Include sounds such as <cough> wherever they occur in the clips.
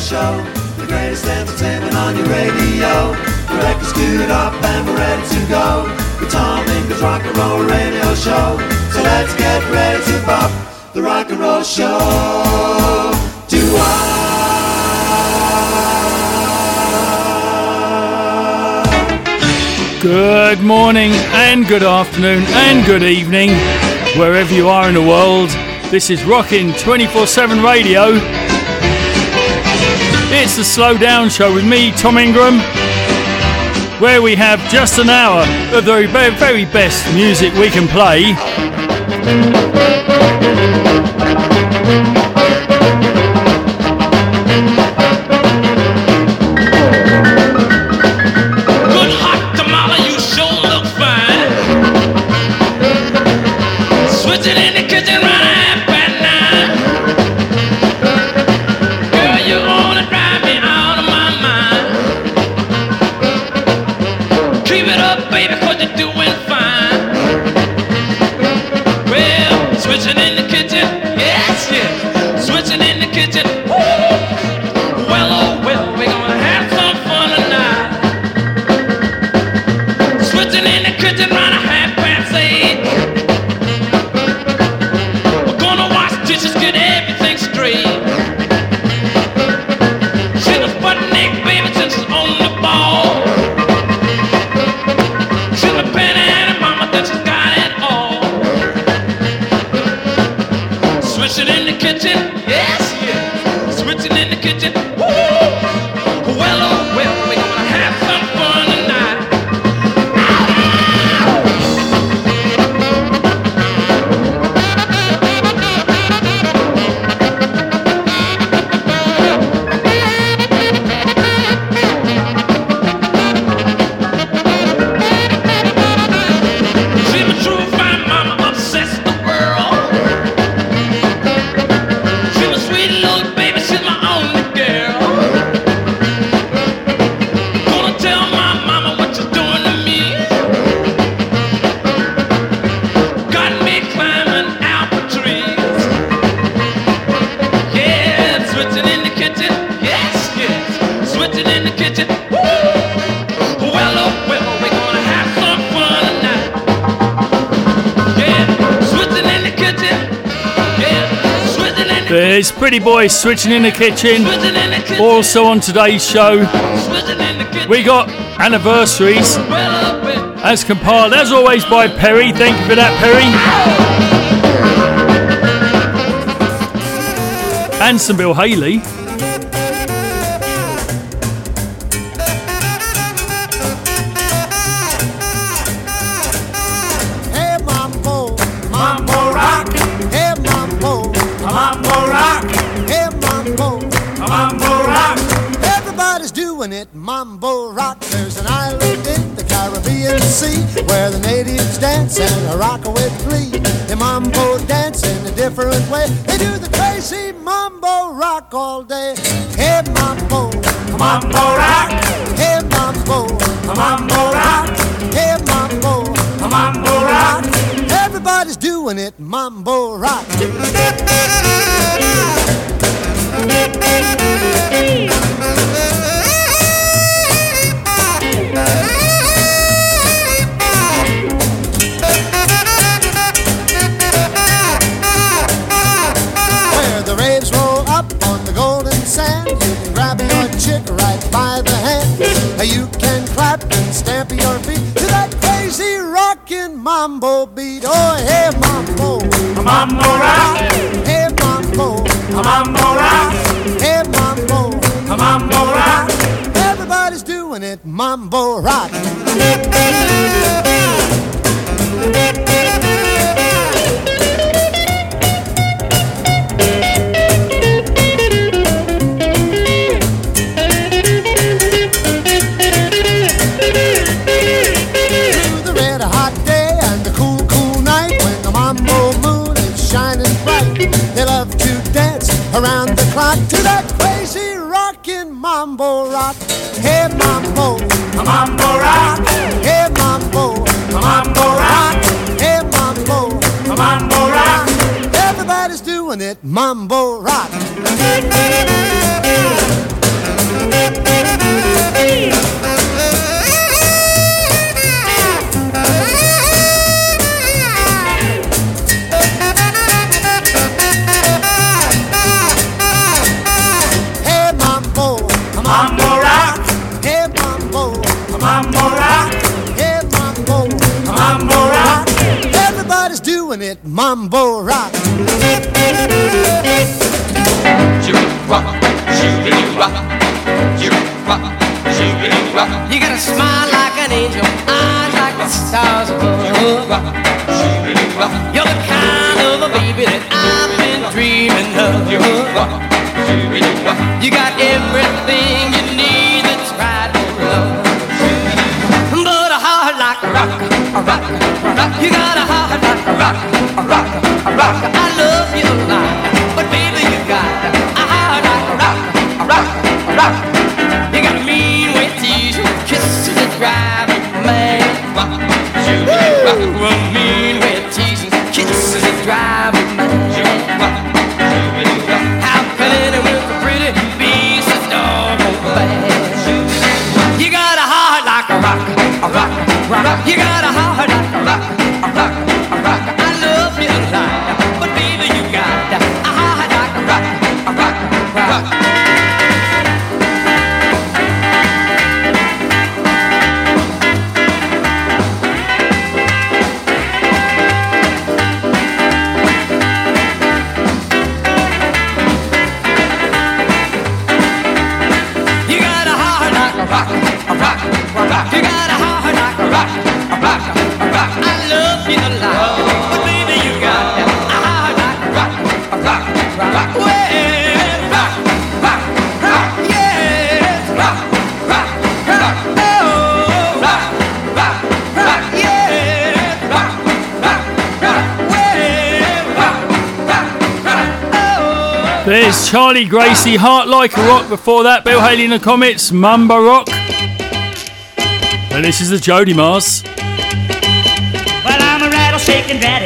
Show, the greatest entertainment on your radio. The record's queued up and we're ready to go. The Tom Ingram Rock and Roll Radio Show. So let's get ready to pop the Rock and Roll Show. Do I? Good morning and good afternoon and good evening, wherever you are in the world. This is Rockin' 24 7 Radio it's the Slow Down Show with me, Tom Ingram, where we have just an hour of the very, very best music we can play. boy switching in the kitchen. In the kitchen. Also on today's show, we got anniversaries as compiled as always by Perry. Thank you for that, Perry. And some Bill Haley. Gracie, Heart Like a Rock. Before that, Bill Haley and the Comets, Mambo Rock. And this is the Jodimars. Well, I'm a.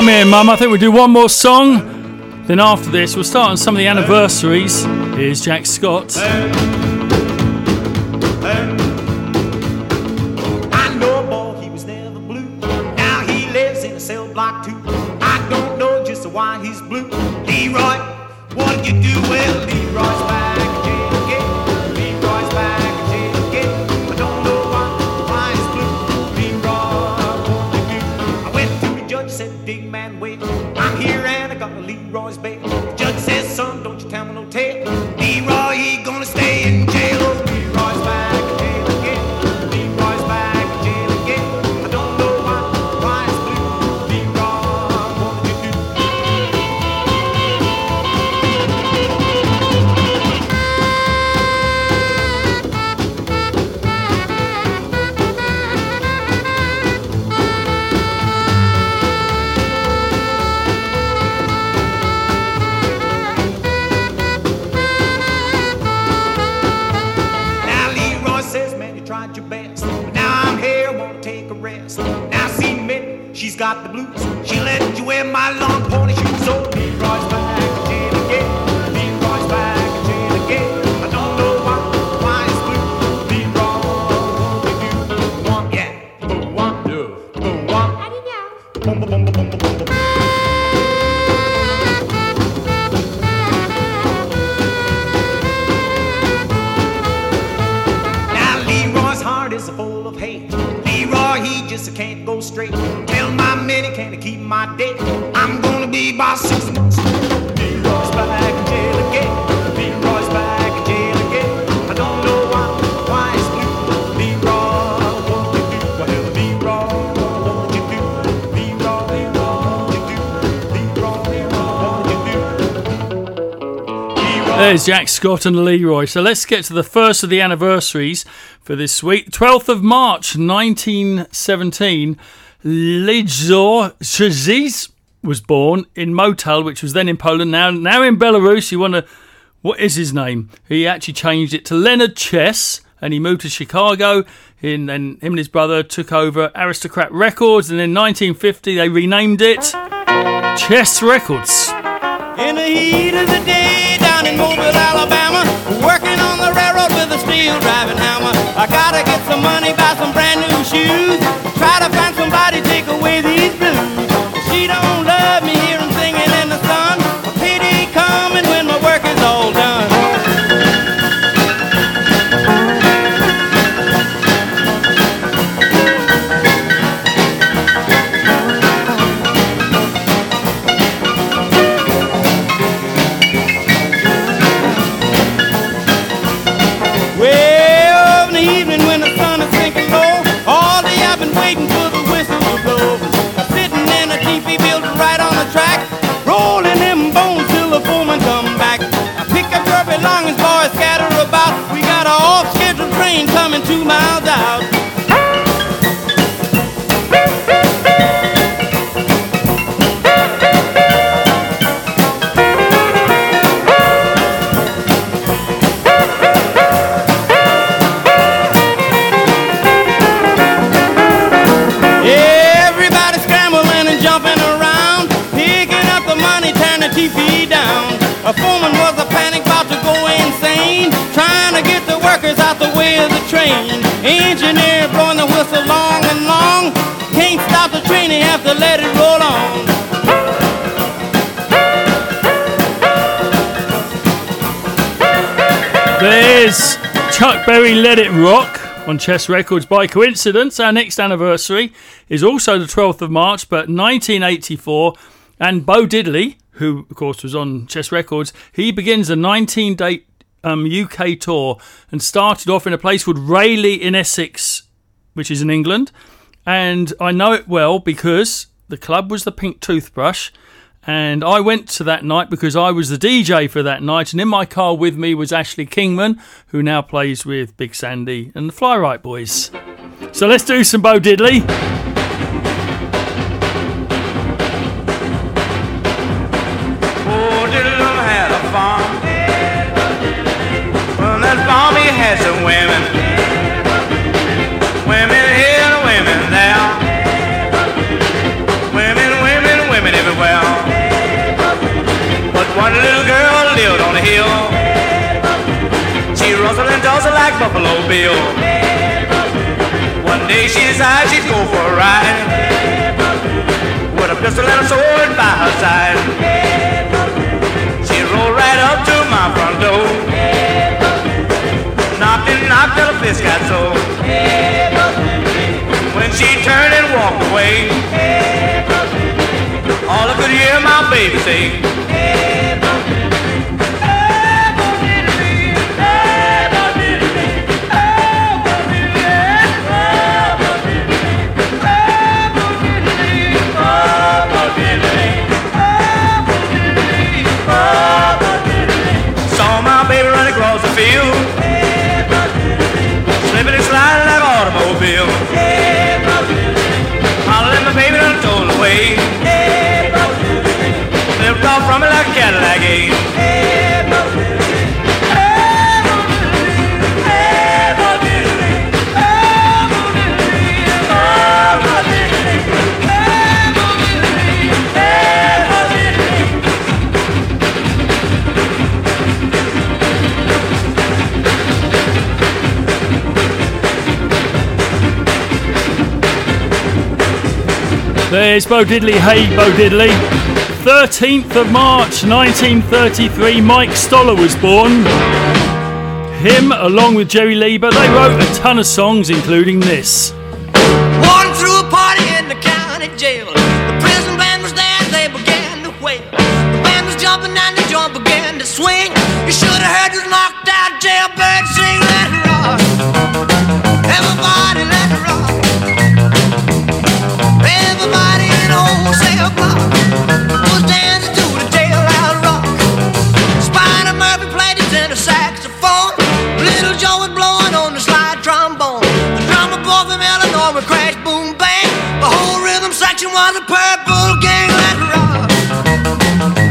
Come here, Mum. I think we'll do one more song. Then after this, we'll start on some of the anniversaries. Here's Jack Scott. I know a boy, he There's Jack Scott and Leroy. So let's get to the first of the anniversaries for this week. 12th of March 1917, Lejzor Shaziz was born in Motal, which was then in Poland, now now in Belarus. You wonder, what is his name? He actually changed it to Leonard Chess, and he moved to Chicago. And then him and his brother took over Aristocrat Records, and in 1950 they renamed it Chess Records. In the heat of the day in Mobile, Alabama, working on the railroad with a steel driving hammer. I gotta get some money, buy some brand new shoes, try to find somebody take away these blues. She don't love two miles out. Everybody scrambling and jumping around, picking up the money, the TV down. A foreman was a panic about to go insane, trying to get the workers out the way train. Engineer blowing the whistle long and long, can't stop the train, to let it roll on. There's Chuck Berry, Let It Rock. on Chess Records. By coincidence, our next anniversary is also the 12th of March, but 1984. And Bo Diddley, who of course was on Chess Records, he begins a 19 date um, UK tour and started off in a place called Rayleigh in Essex, which is in England. And I know it well because the club was the Pink Toothbrush. And I went to that night because I was the DJ for that night. And in my car with me was Ashley Kingman, who now plays with Big Sandy and the Fly-Rite Boys. So let's do some Bo Diddley. Tussled like Buffalo Bill. One day she decided she'd go for a ride. With a pistol and a sword by her side. She rolled right up to my front door. Knocked and knocked till the fist got sore. When she turned and walked away, all I could hear my baby say. Automobile. Hollered let my baby her away. Slipped off from me like a Cadillac gate. There's Bo Diddley. Hey, Bo Diddley. 13th of March 1933, Mike Stoller was born. Him, along with Jerry Leiber, they wrote a ton of songs, including this. Walking through a party in the county jail. The prison band was there, they began to wail. The band was jumping and the joint began to swing. You should have heard this knocked out jailbird sing,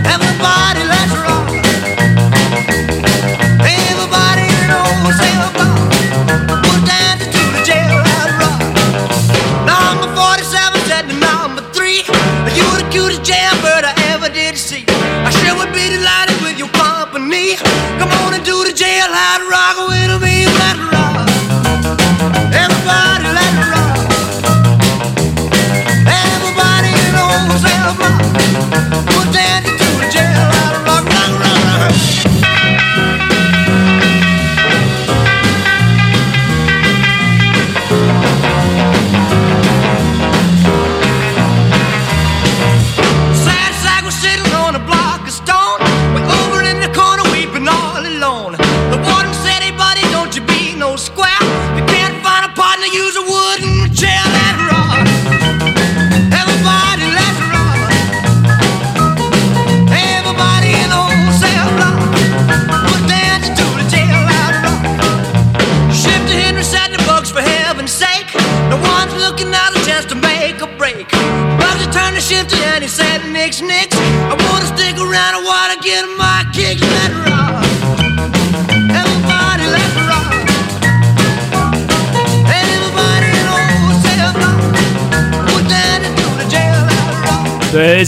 Everybody, let's rock. Everybody bang. The whole and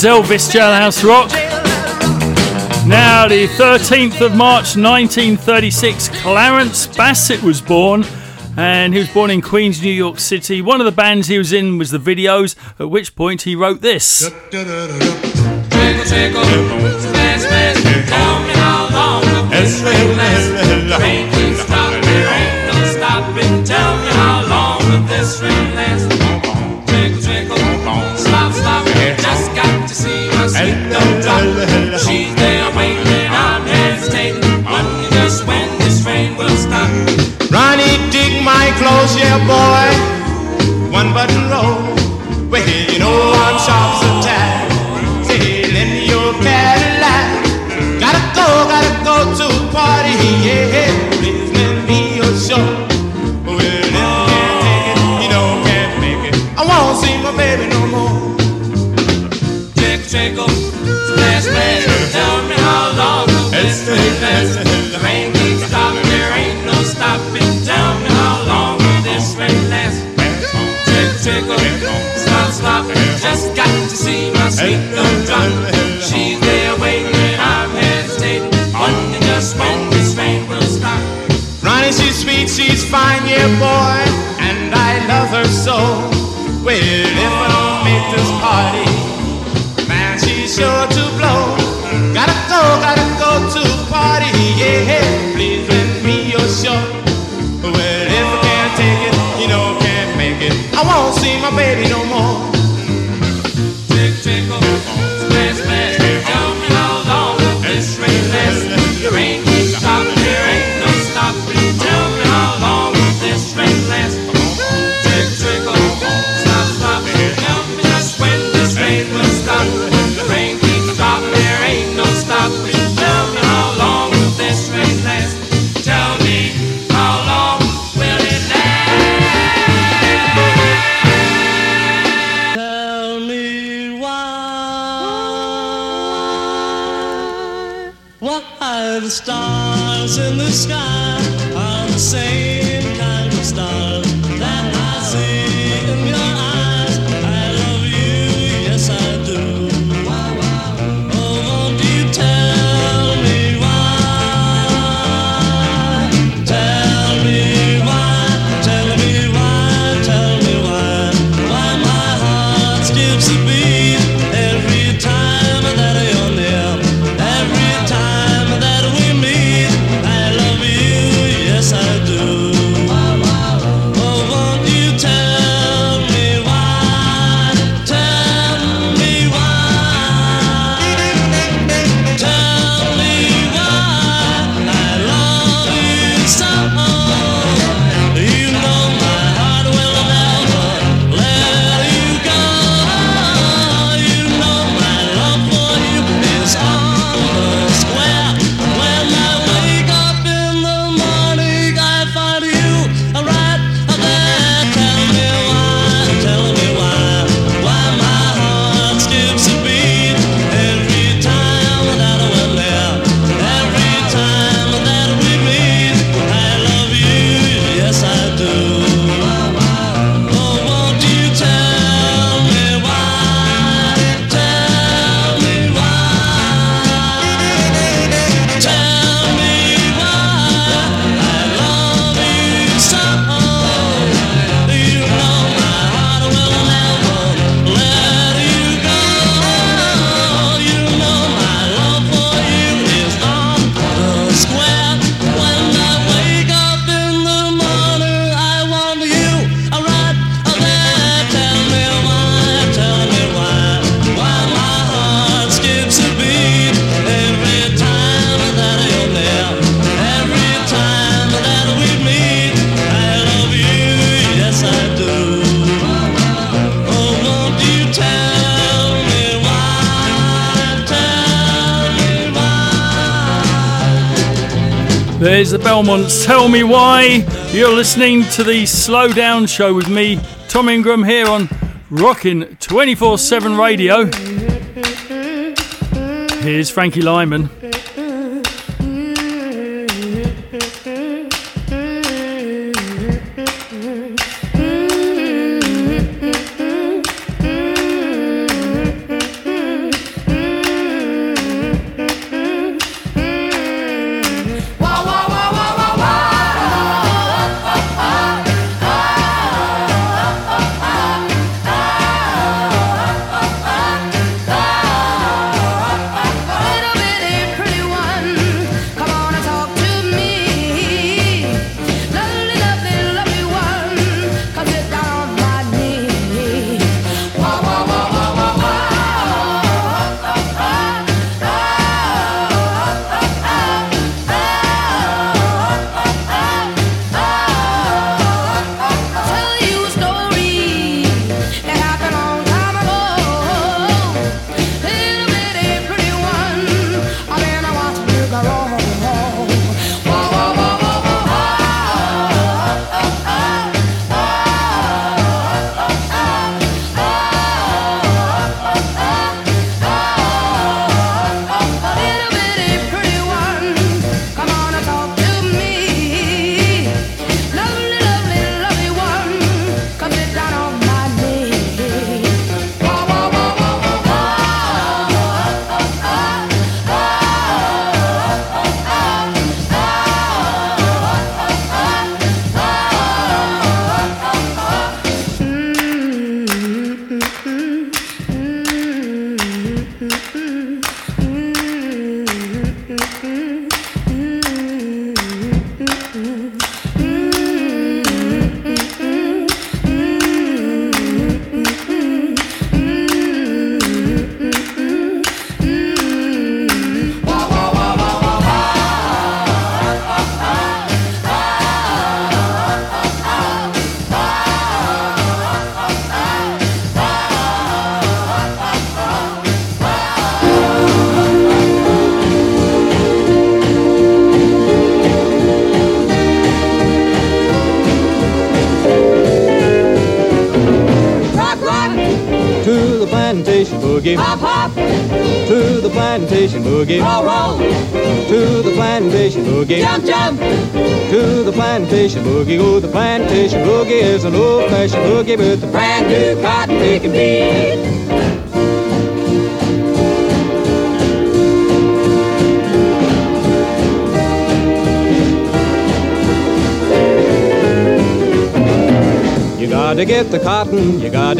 There's Elvis Jailhouse Rock. Now, the 13th of March 1936, Clarence Bassett was born. And he was born in Queens, New York City. One of the bands he was in was the Videos, at which point he wrote this. close, yeah, boy. One button roll. Well, you know I'm sharp as so tight. Sailing your Cadillac. Gotta go, gotta go to a party, yeah. Please lend me your show. Well, if you can't take it, you know can't make it. I won't see my baby no more. Check, Tick, tickle, splash, splash. Tell me how long it's been. she must hey, be no. She's there waiting and I'm hesitating, wondering just when this rain will stop. Ronnie, she's sweet, she's fine, yeah, boy, and I love her so. Well, if I don't make this party, man, she's sure to blow. Gotta go, gotta go to the party, yeah, please lend me your shirt. Well, if I can't take it, you know, can't make it, I won't see my baby You're listening to the Slow Down Show with me, Tom Ingram, here on Rockin' 24 7 Radio. Here's Frankie Lymon.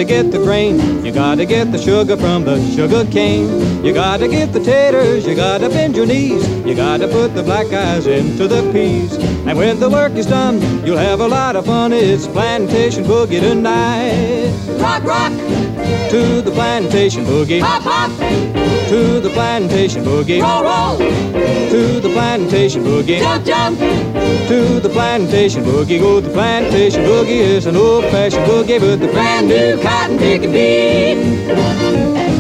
Gotta get the grain, you gotta get the sugar from the sugar cane. You gotta get the taters, you gotta bend your knees, you gotta put the black eyes into the peas. And when the work is done, you'll have a lot of fun. It's plantation boogie tonight. Rock, rock, To the plantation boogie, hop, hop. to the plantation boogie, Roll, roll, to the plantation boogie. jump, jump. To the plantation boogie, go the plantation boogie is an old-fashioned boogie with the Brand new cotton picking beat.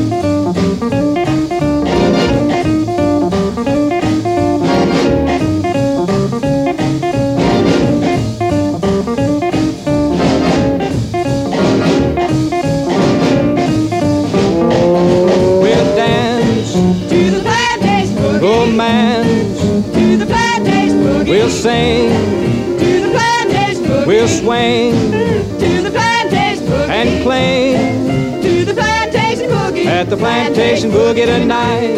Romance, To the plantation boogie. we'll sing, To the plantation boogie. we'll swing To the plantation boogie. and cling To the plantation boogie. at the plantation boogie tonight.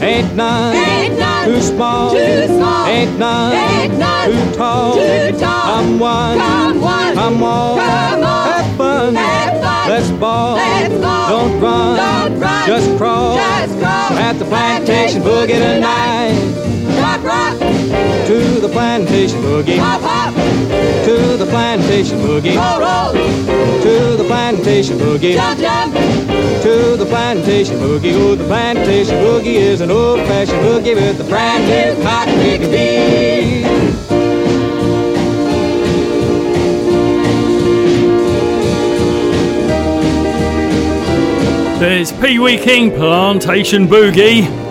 Ain't none, Ain't none too small, too small. ain't none, Ain't none too tall, too tall. Come one, Come one, come all, come all. have fun, Have fun. Let's ball, Let's ball. don't run, Don't run. just crawl, Just crawl. at the plantation boogie tonight. Rock, rock, To the plantation boogie, hop, hop. to the plantation boogie, Roll, roll, to the plantation boogie, jump, jump. to the plantation boogie. Oh, the plantation boogie is an old-fashioned boogie with a brand new cotton picking beat. There's Pee Wee King, Plantation Boogie.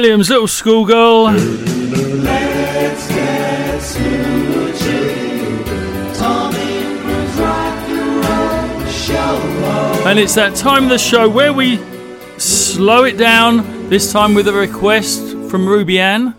Williams, Little Schoolgirl. And it's that time of the show where we slow it down, this time with a request from Ruby Ann.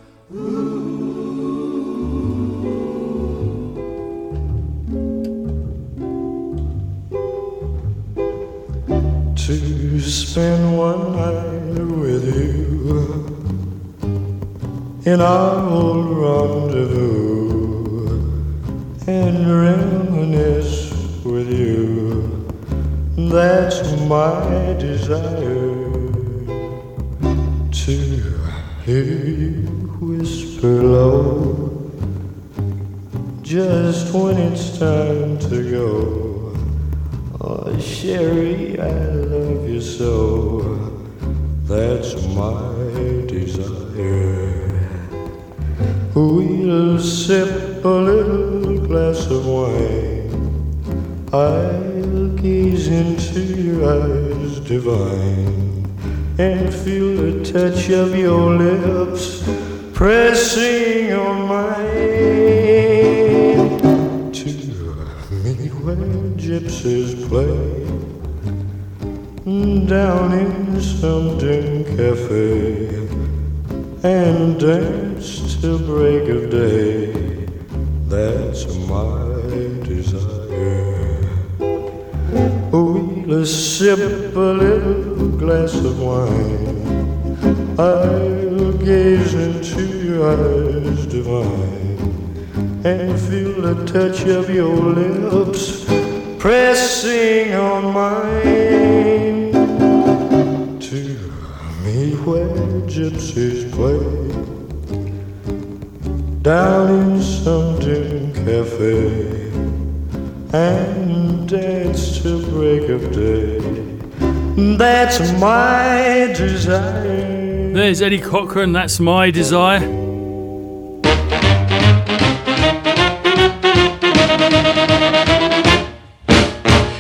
Eddie Cochran, that's my desire.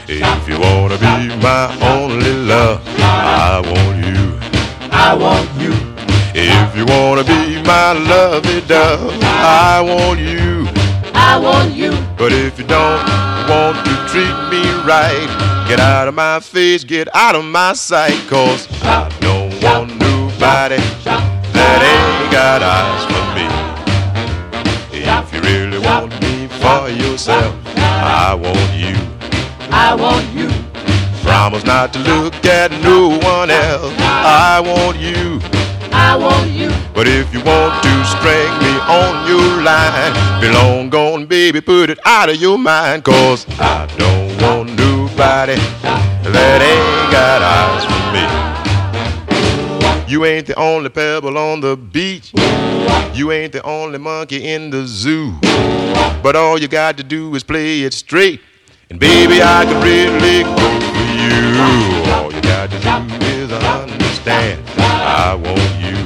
If you wanna be my only love, I want you. I want you. If you wanna be my lovey dove, I want you. I want you. But if you don't want to treat me right, get out of my face, get out of my sight, cause I don't want nobody yourself, I want you. I want you. Promise not to look at no one else. I want you. I want you. But if you want to string me on your line, be long gone, baby, put it out of your mind. Cause I don't want nobody that ain't got eyes for me. You ain't the only pebble on the beach. You ain't the only monkey in the zoo. But all you got to do is play it straight. And baby, I can really go for you. All you got to do is understand. I want you.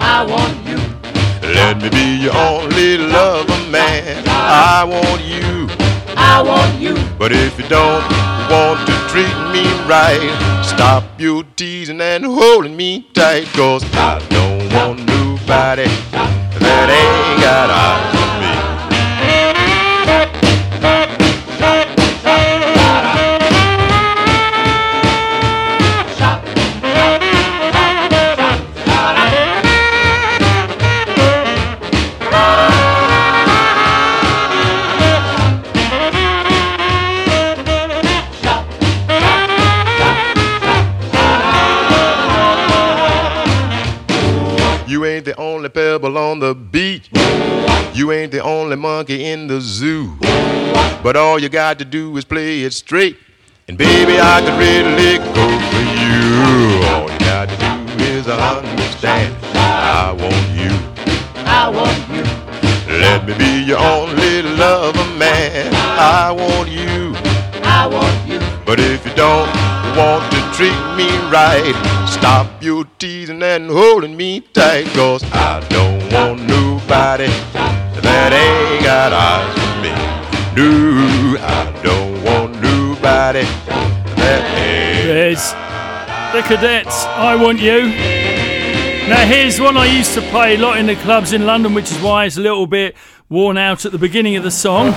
I want you. Let me be your only lover, man. I want you. I want you. But if you don't want to treat me right, stop you teasing and holding me tight. Cause I don't want nobody that ain't got eyes for me. The only pebble on the beach. You ain't the only monkey in the zoo. But all you got to do is play it straight. And baby, I could really go for you. All you got to do is understand. I want you. I want you. Let me be your only lover, man. I want you. I want you. But if you don't want to treat me right, stop your teasing and holding me tight. Cause I don't want nobody that ain't got eyes for me. No, I don't want nobody that ain't. There's the Cadets, I Want You. Now, here's one I used to play a lot in the clubs in London, which is why it's a little bit worn out at the beginning of the song.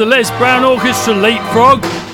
The Les Brown Orchestra Leapfrog.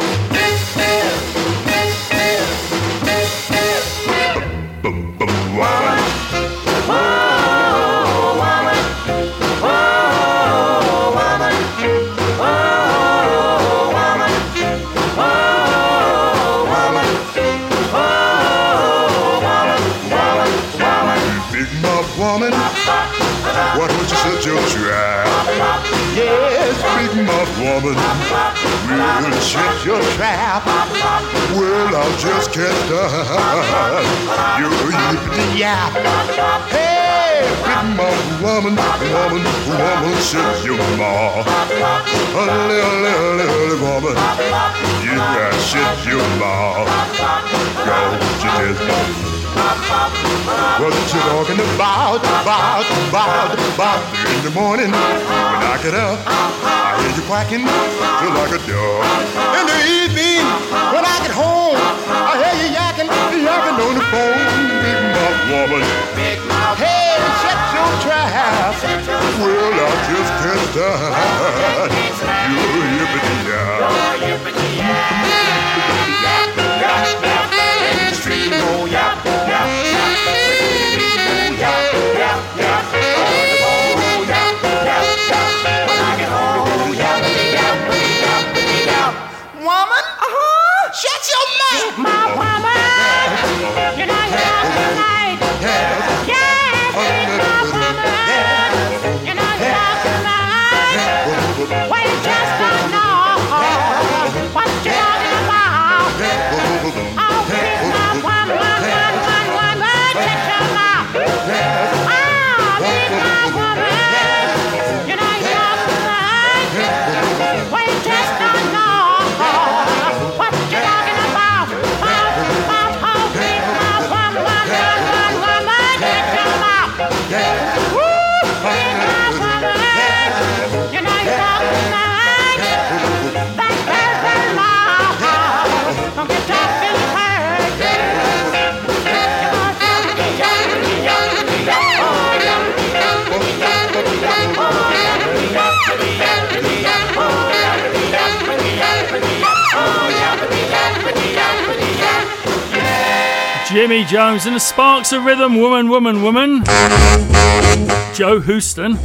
Woman, shut your. A little, little, little woman, you got shut your mouth. Go, you just what you talking about, about, about, about in the morning when I get up, I hear you quacking just like a dog. In the evening when I get home, I hear you yakking, yakking on the phone. Big mouth woman, trap. Well, I just can't stand you yippity yap. Yippity yap. Street, oh yap, yap. Woman? Uh-huh. Shut your mouth. My woman. You know you're out tonight. Yes, Well, you just Jimmy Jones and the Sparks of Rhythm, Woman, Woman, Woman. Joe Houston.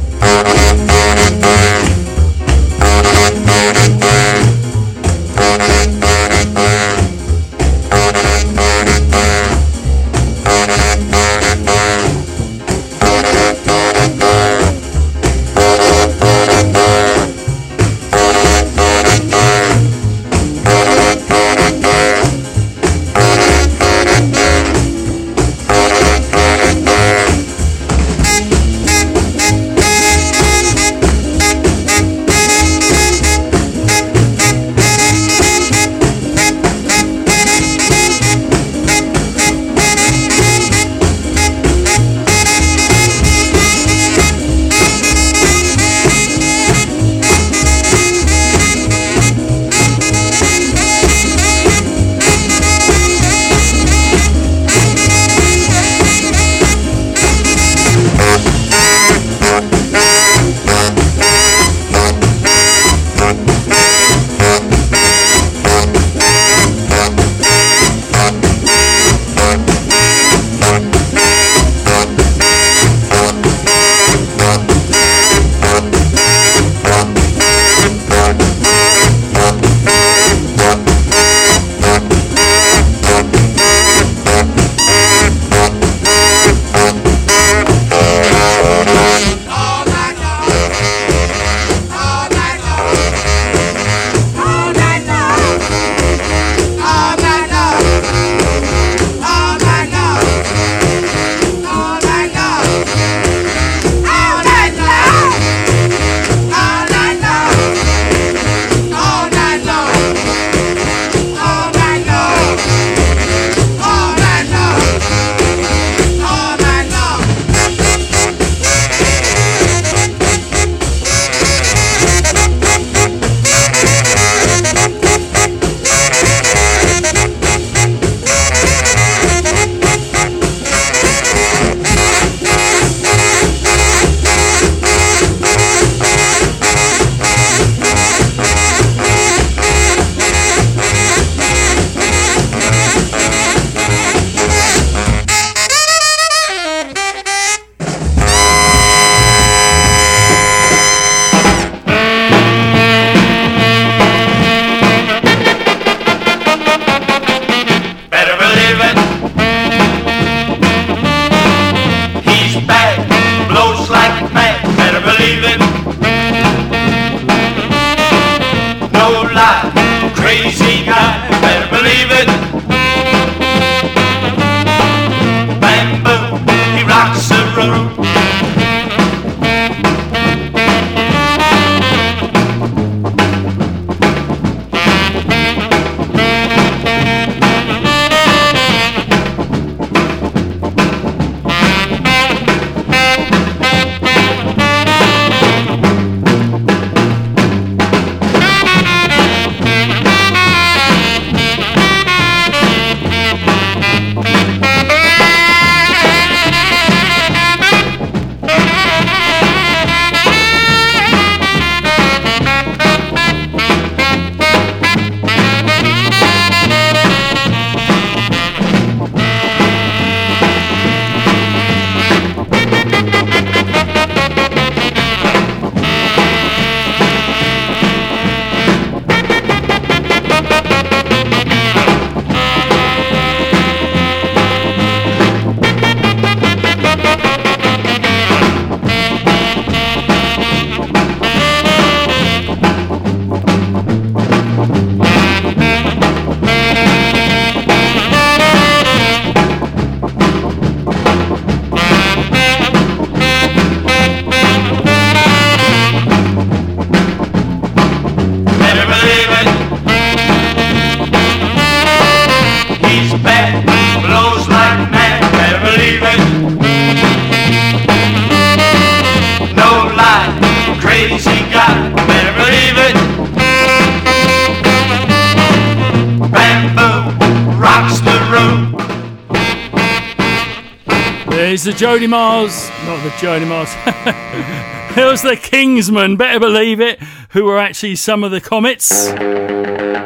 Jodimars, not the Jodimars. <laughs> it was the Kingsmen, better believe it, who were actually some of the Comets.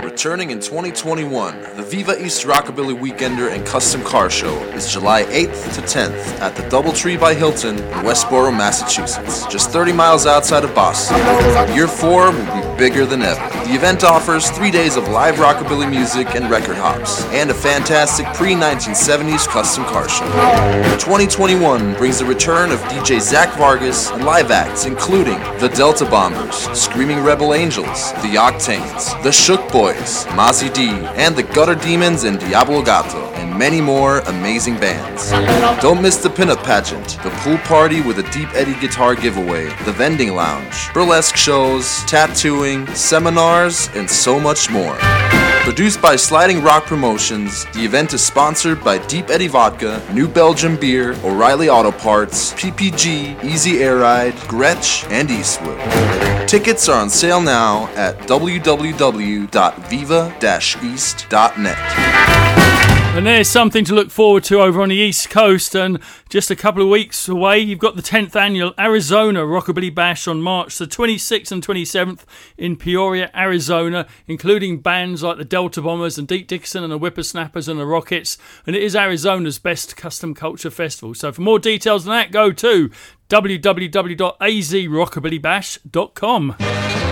Returning in 2021, the Viva East Rockabilly Weekender and Custom Car Show is July 8th to 10th at the Doubletree by Hilton in Westborough, Massachusetts, just 30 miles outside of Boston. Year 4 will be bigger than ever. The event offers three days of live rockabilly music and record hops, and a fantastic pre-1970s custom car show. 2021 brings the return of DJ Zach Vargas and live acts including the Delta Bombers, Screaming Rebel Angels, the Octanes, the Shook Boys, Mozzie D, and the Gutter Demons and Diablo Gato, many more amazing bands. Don't miss the pinup pageant, the pool party with a Deep Eddy guitar giveaway, the vending lounge, burlesque shows, tattooing, seminars, and so much more. Produced by Sliding Rock Promotions, the event is sponsored by Deep Eddy Vodka, New Belgium Beer, O'Reilly Auto Parts, PPG, Easy Air Ride, Gretsch, and Eastwood. Tickets are on sale now at www.viva-east.net. And there's something to look forward to over on the East Coast. And just a couple of weeks away, you've got the 10th annual Arizona Rockabilly Bash on March the 26th and 27th in Peoria, Arizona, including bands like the Delta Bombers and Deke Dickerson and the Whippersnappers and the Rockets. And it is Arizona's best custom culture festival. So for more details on that, go to www.azrockabillybash.com.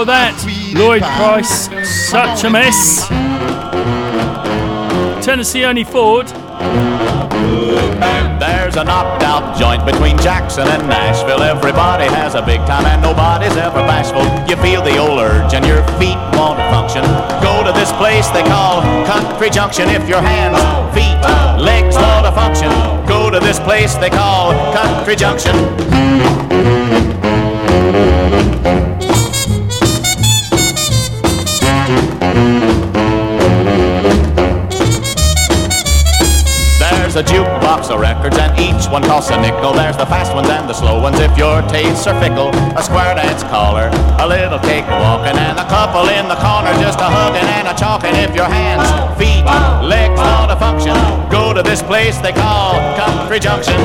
Before that, Lloyd Price, such a mess. Tennessee Ernie Ford. There's a knocked out joint between Jackson and Nashville. Everybody has a big time and nobody's ever bashful. You feel the old urge and your feet want to function. Go to this place they call Country Junction. If your hands, feet, legs want to function, go to this place they call Country Junction. A jukebox of records and each one costs a nickel. There's the fast ones and the slow ones if your tastes are fickle. A square dance caller, a little cake walking, and a couple in the corner just a hugging and a chalking. If your hands, feet, legs want to function, go to this place they call Country Junction.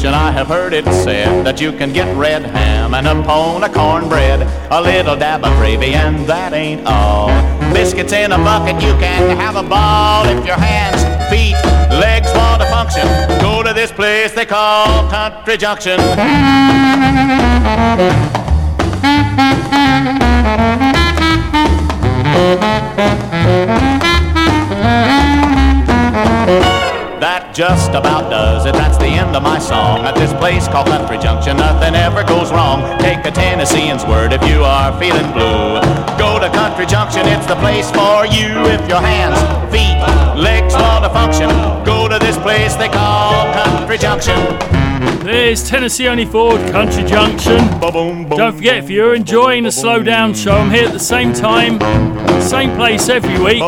Country I have heard it said that you can get red ham and a pone of cornbread, a little dab of gravy, and that ain't all. Biscuits in a bucket, you can have a ball if your hands, feet, legs want to function. Go to this place they call Country Junction. Just about does it. That's the end of my song. At this place called Country Junction, nothing ever goes wrong. Take a Tennessean's word if you are feeling blue. Go to Country Junction, it's the place for you. If your hands, feet, legs want to function, go to this place they call Country Junction. There's Tennessee Ernie Ford, Country Junction. Don't forget, if you're enjoying the Slow Down Show, I'm here at the same time, same place every week.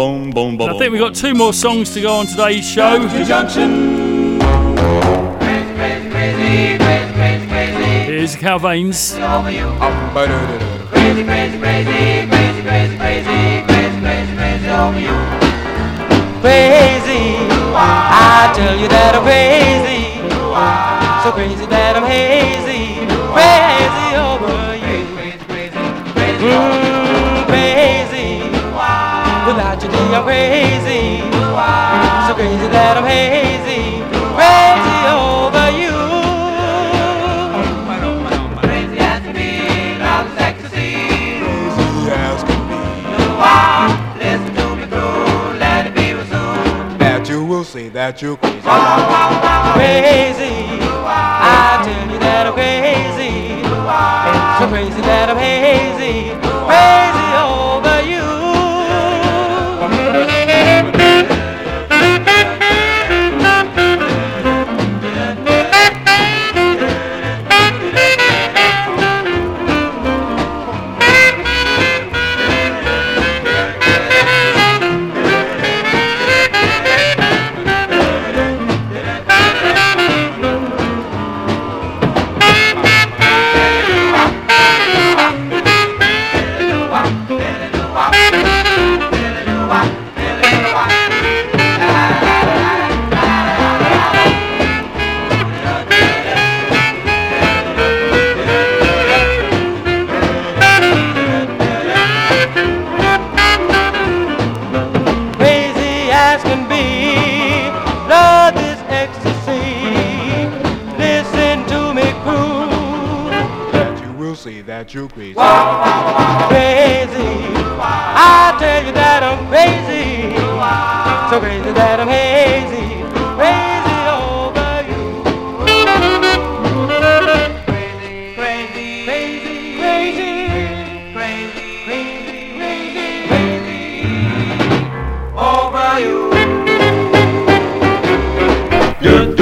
And I think we've got two more songs to go on today's show. Here's the Calvanes. Crazy, crazy, crazy, crazy, crazy, crazy, crazy, crazy, crazy over you. Crazy, I tell you that I'm crazy. So crazy that I'm hazy. Crazy I'm oh, crazy. So crazy that I'm hazy. Crazy over you. Crazy as can be, love is ecstasy. Crazy as can be. You are, listen to me through, let it be real. That you will see that you crazy. Oh, oh, crazy, I tell you that I'm crazy. So crazy that I'm hazy. Crazy over that you're crazy. Crazy. I tell you that I'm crazy. So crazy that I'm hazy. Crazy over you. Crazy, crazy, crazy, crazy, crazy, crazy, crazy over you. Love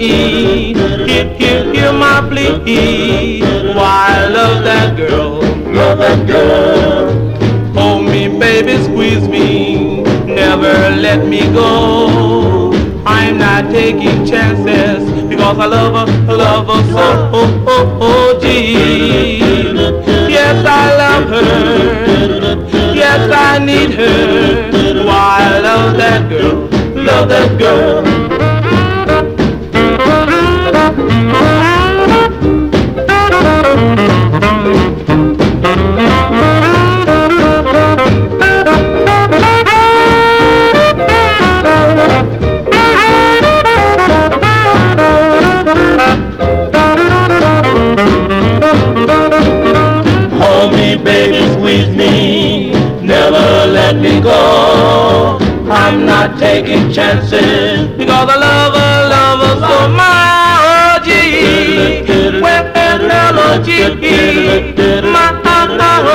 me, hear, hear, hear my plea, why I love that girl, love that girl. Hold me, baby, squeeze me, never let me go. I'm not taking chances because I love her, love her so. Oh, oh, oh, gee. Yes, I love her. Yes, I need her. Why I love that girl, love that girl. Me go. I'm not taking chances because I love her, love her so my OG. Well, OG, my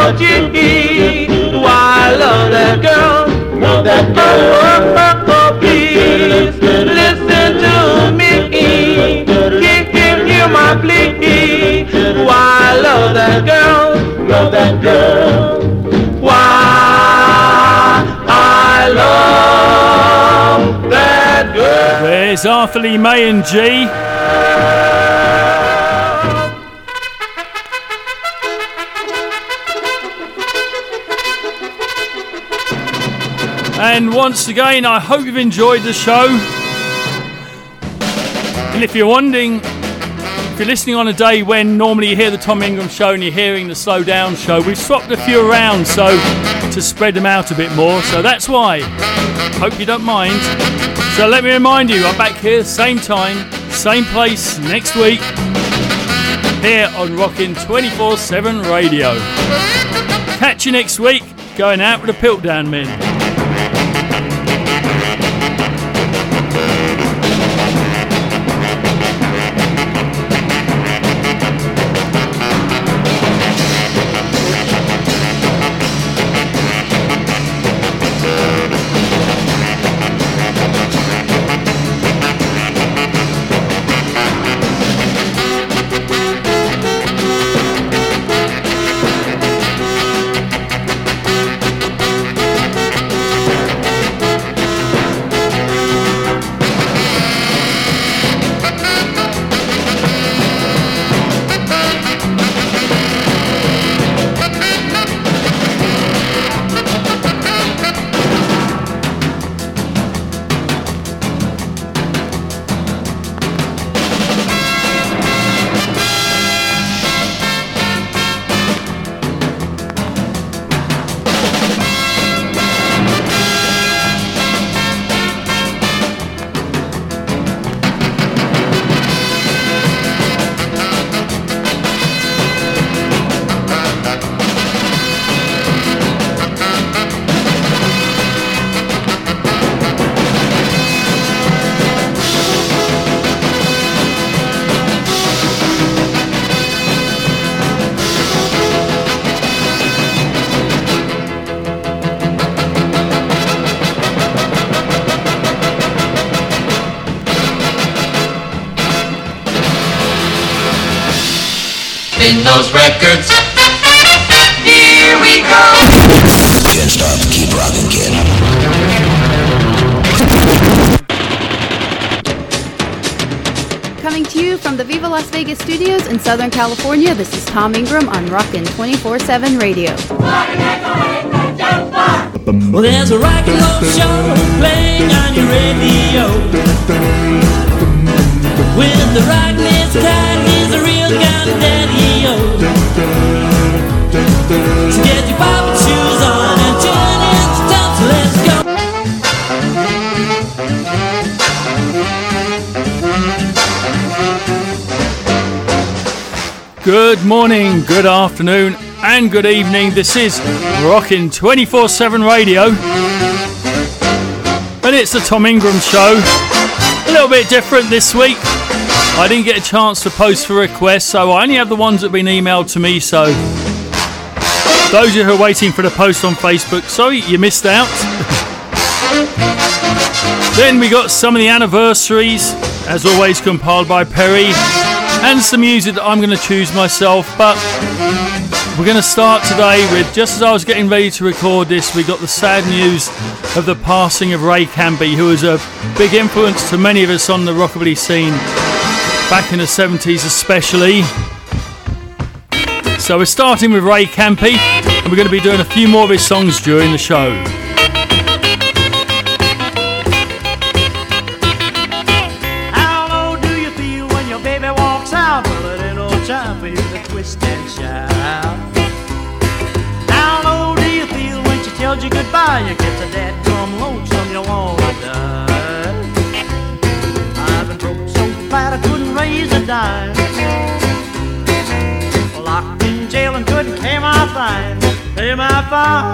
OG. Why I love that girl, love that girl. Oh, oh, oh, please listen to me. Hear, hear my plea. Why I love that girl, love that girl. There's Arthur Lee Maye and G. And once again, I hope you've enjoyed the show. And if you're wondering, if you're listening on a day when normally you hear the Tom Ingram show and you're hearing the Slow Down show, we've swapped a few around so to spread them out a bit more. So that's why. Hope you don't mind. So let me remind you, I'm back here, same time, same place next week, here on Rockin' 24 7 Radio. Catch you next week, going out with the Piltdown Men. Records. Here we go. Can't stop, keep rocking, kid. Coming to you from the Viva Las Vegas studios in Southern California, this is Tom Ingram on Rockin' 24 7 Radio. Well, there's a rock and roll show playing on your radio. With the rockin'est Good morning, good afternoon, and good evening. This is Rockin' 24 7 Radio. And it's the Tom Ingram Show. A little bit different this week. I didn't get a chance to post for requests, so I only have the ones that have been emailed to me. So, those of you who are waiting for the post on Facebook, sorry you missed out. <laughs> then we got some of the anniversaries, as always, compiled by Perry and some music that I'm going to choose myself. But we're going to start today with just as I was getting ready to record this, we got the sad news of the passing of Ray Campi, who was a big influence to many of us on the rockabilly scene back in the 70s, especially. So we're starting with Ray Campi, and we're going to be doing a few more of his songs during the show. How low you fine. Pay my fine.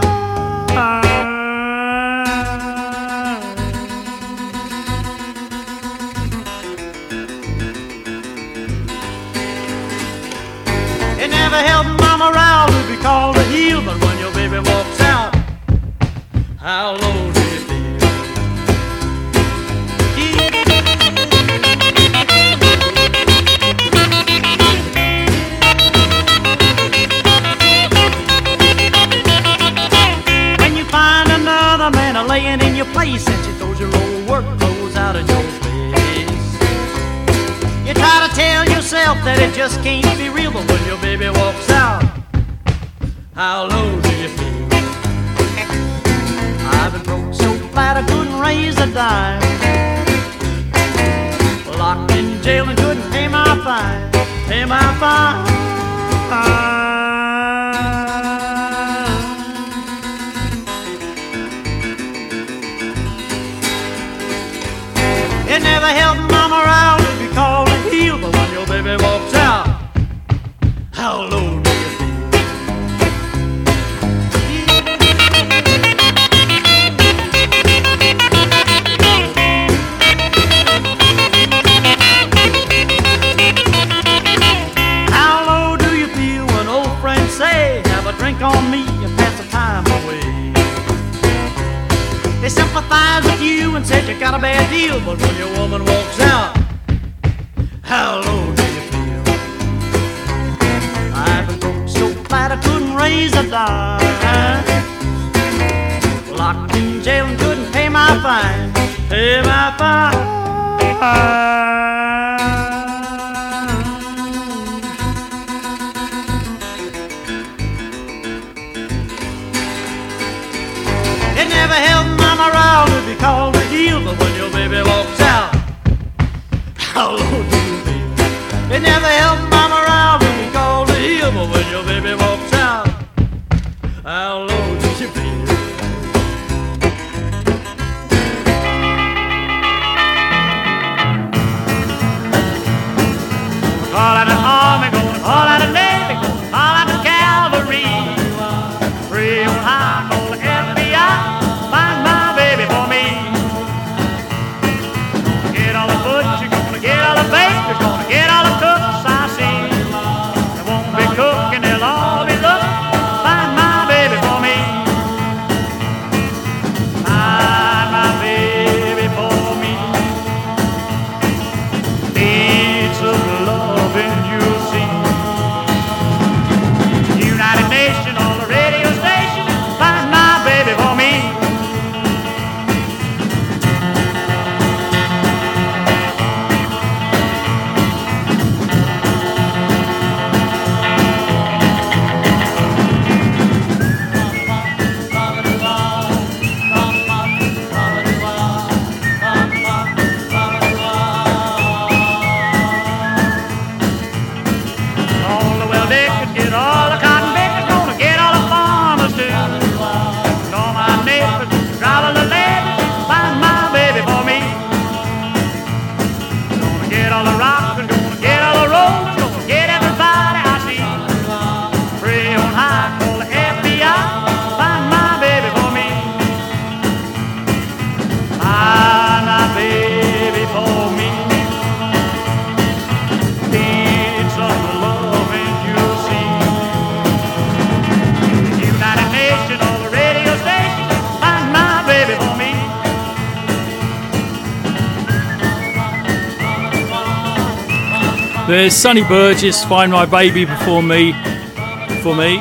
It never helped mama round to be called a heel, but when your baby walks out, how low place and she throws your old work clothes out of your face. You try to tell yourself that it just can't be real, but when your baby walks out, how low do you feel? I've been broke so flat I couldn't raise a dime. Locked in jail and couldn't pay my fine. Pay my fine. Never helped mama around to be called a heel, but when your baby walks out, how There's Sonny Burgess, Find My Baby Before Me. For me.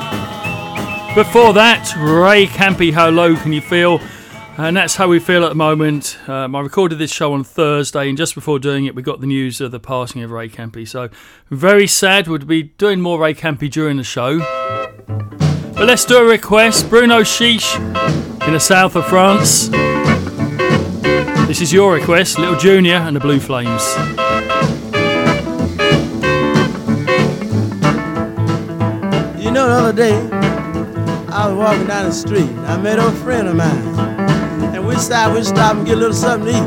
Before that, Ray Campi, How Low Can You Feel? And that's how we feel at the moment. Um, I recorded this show on Thursday, and just before doing it, we got the news of the passing of Ray Campi. So, very sad. We'll be doing more Ray Campi during the show. But let's do a request. Bruno Chiche in the south of France. This is your request, Little Junior and the Blue Flames. Other day, I was walking down the street. I met a friend of mine. And we stopped, we stopped and get a little something to eat.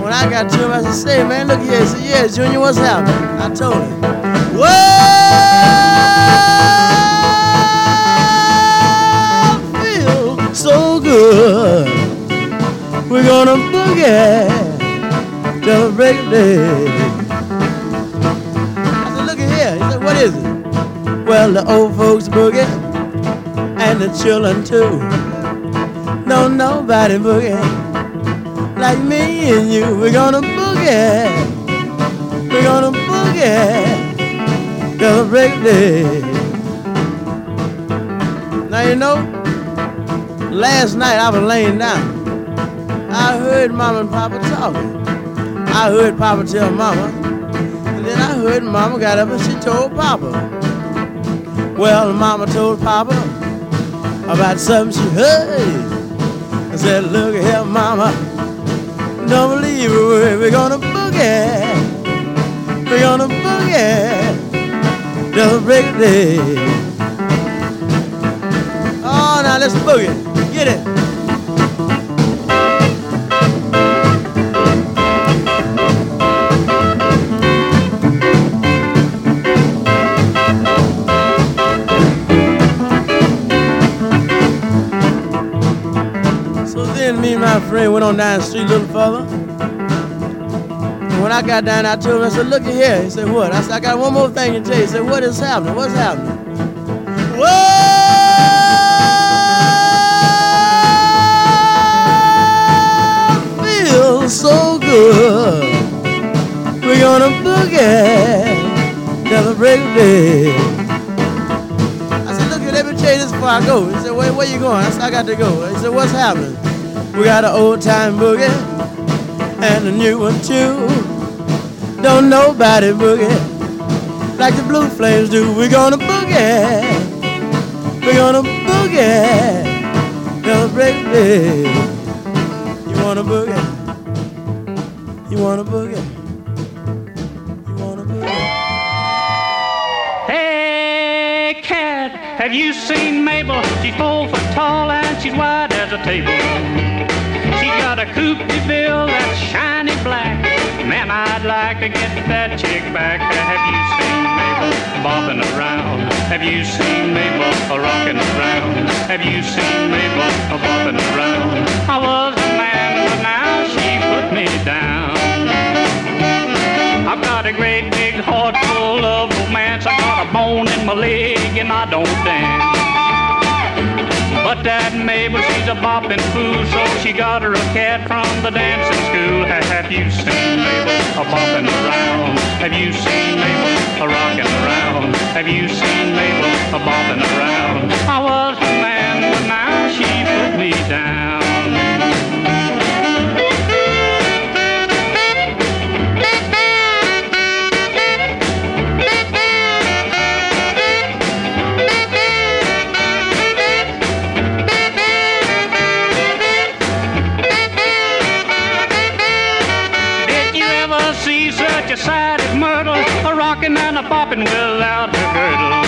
When I got to him, I said, say, man, look here. He said, yeah, Junior, what's happening? I told him. Well, feel so good. We're gonna boogie till the break of day. Well, the old folks boogie and the children too. No, nobody boogie like me and you. We're gonna boogie. We're gonna boogie the break day. Now you know, last night I was laying down. I heard Mama and Papa talking. I heard Papa tell Mama, and then I heard Mama got up and she told Papa. Well, Mama told Papa about something she heard. I said, look here, Mama, don't believe word. We're gonna boogie. We're gonna boogie the break day. Oh, now let's boogie. Get it. On down the street a little further. And when I got down, I told him, I said, look at here. He said, what? I said, I got one more thing to tell you. He said, what is happening? What's happening? Feels so good. We're gonna boogie till the break day. I said, look, let me tell you this before I go. He said, where, where you going? I said, I got to go. He said, what's happening? We got an old time boogie and a new one too. Don't nobody boogie like the Blue Flames do. We're gonna boogie. We're gonna boogie the break day. You wanna boogie? You wanna boogie? Hey, cat, have you seen Mabel? She's four foot tall and she's wide as a table. Got bill that's shiny black. Man, I'd like to get that chick back. Have you seen Mabel bopping around? Have you seen Mabel rocking around? Have you seen Mabel bopping around? I was a man, but now she put me down. I've got a great big heart full of romance. I got a bone in my leg and I don't dance. But that Mabel, she's a bopping fool, so she got her a cat from the dancing school. Have you seen Mabel a bopping around? Have you seen Mabel a rocking around? Have you seen Mabel a bopping around? I was a man, but now she put me down. And without her girdle?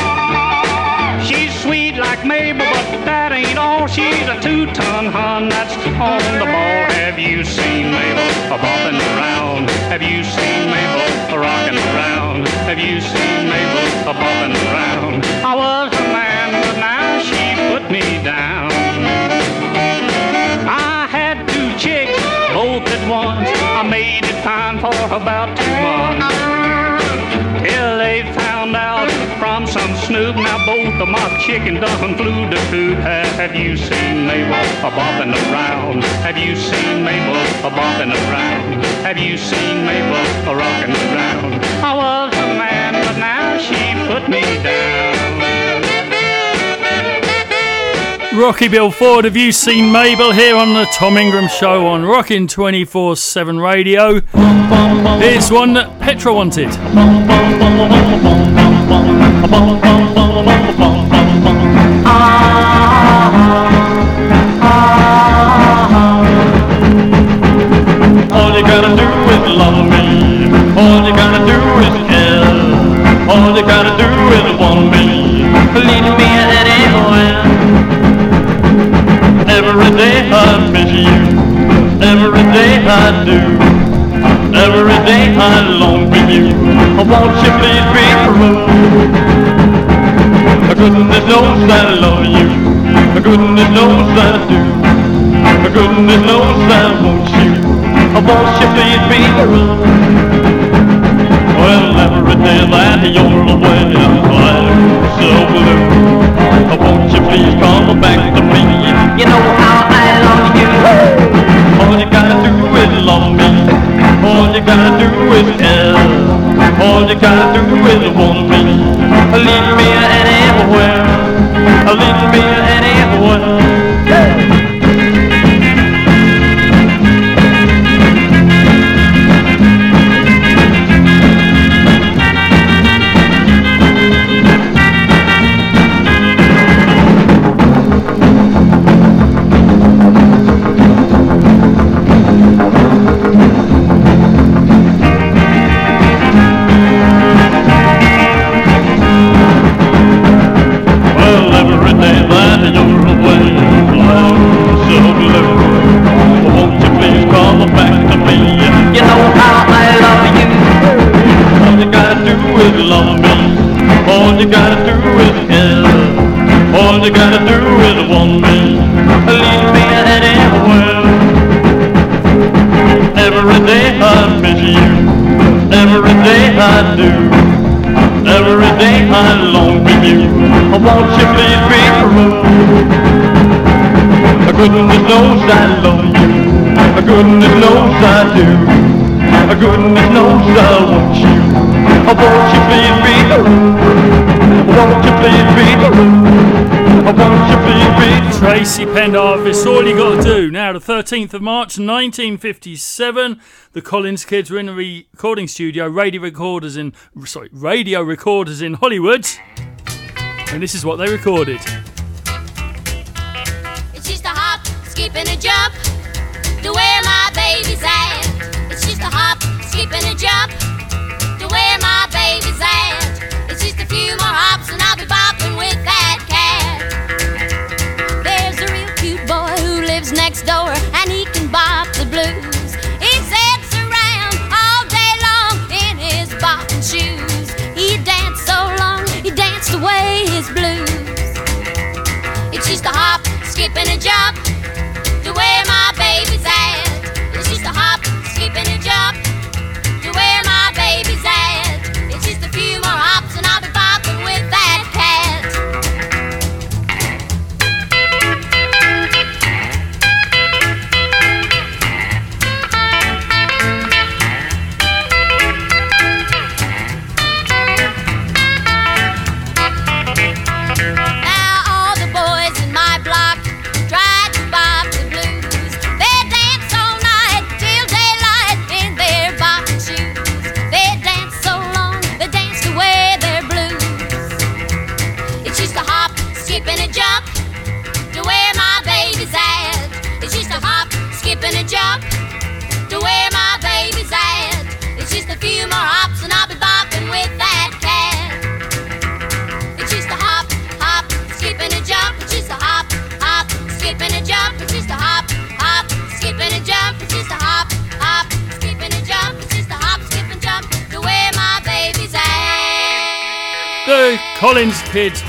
She's sweet like Mabel, but that ain't all. She's a two-ton hun that's on the ball. Have you seen Mabel a bopping around? Have you seen Mabel a rocking around? Have you seen Mabel a bopping around? I was a man, but now she put me down. I had two chicks, both at once. I made it fine for about two months. Till they found out from some snoop. Now both of my chicken done flew the coop. Have you seen Mabel a bopping around? Have you seen Mabel a bopping around? Have you seen Mabel a rocking around? I was a man, but now she put me down. Rocky Bill Ford, have you seen Mabel here on the Tom Ingram Show on Rockin' 24 7 Radio? Here's one that Petra wanted. All you gotta do is love me. All you gotta do is care. All you gotta do is want me. Lead me anywhere. Every Won't you please be true? Goodness knows I love you. Goodness knows I do. Goodness knows I want you. Oh, won't you please be true? Well, every day that you're away, I'm so blue. Oh, won't you please come back to me? You know how I love you. All you gotta do is love me. All you gotta do is care. All you gotta do is want me. Lead me anywhere. Lead me anywhere. I do. Goodness knows I want you. Oh, won't you please be true? Oh, won't you please be true? Oh, won't you please be Tracy Pendarvis, it's all you got to do. Now, the 13th of March 1957, the Collins kids were in a recording studio, radio recorders in sorry, radio recorders in Hollywood, and this is what they recorded. It's just a hop, skip and a jump to where my baby's at. It's just a hop, skip and a jump to where my baby's at. It's just a few more hops and I'll be bopping with that cat. There's a real cute boy who lives next door and he can bop the blues. He sits around all day long in his bopping shoes. He danced so long, he danced away his blues. It's just a hop, skip and a jump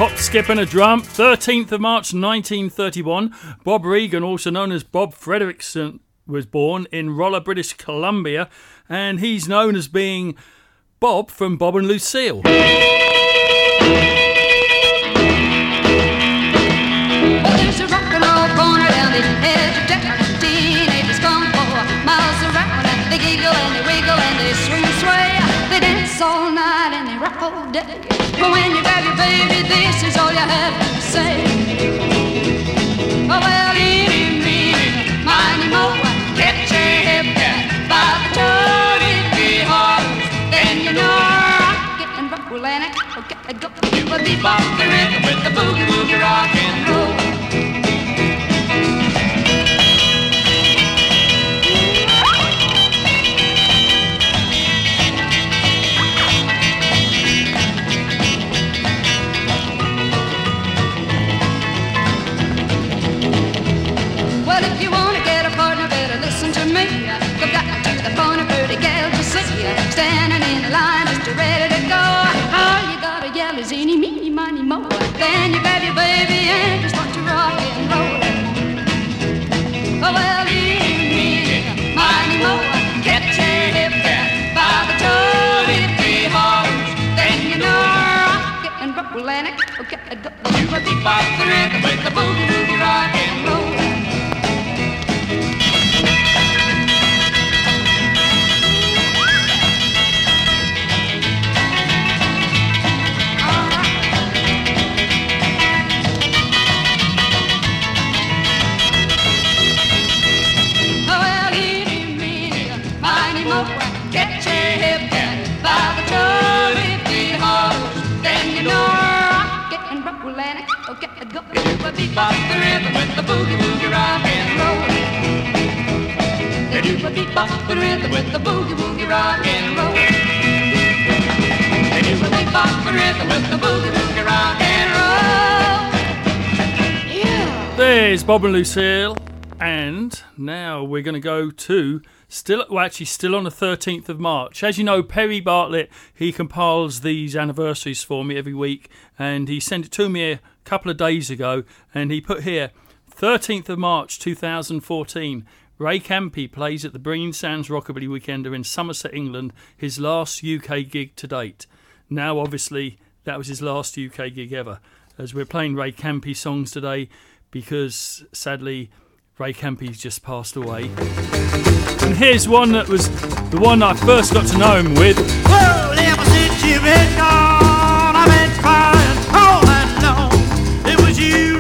Hop, skip, and a drum. 13th of March 1931. Bob Regan, also known as Bob Frederickson, was born in Rolla, British Columbia, and he's known as being Bob from Bob and Lucille. when you baby, this is all you have to say. Oh, well, eeny, meeny, miny, mo, catch a hip cat by the toe, it be hard. Then you know rock it and roll and it. Okay, go do a bebop the rhythm with the boogie woogie rock and roll. Well, A bebop the with the boogie, boogie, rock and roll. With the boogie boogie and. There's Bob and Lucille, and now we're going to go to still, well, actually, still on the 13th of March. As you know, Perry Bartlett he compiles these anniversaries for me every week, and he sent it to me a couple of days ago, and he put here 13th of March 2014. Ray Campi plays at the Brean Sands Rockabilly Weekender in Somerset, England, his last UK gig to date. Now, obviously, that was his last UK gig ever, as we're playing Ray Campi songs today because sadly Ray Campi's just passed away. And here's one that was the one I first got to know him with. Well, you,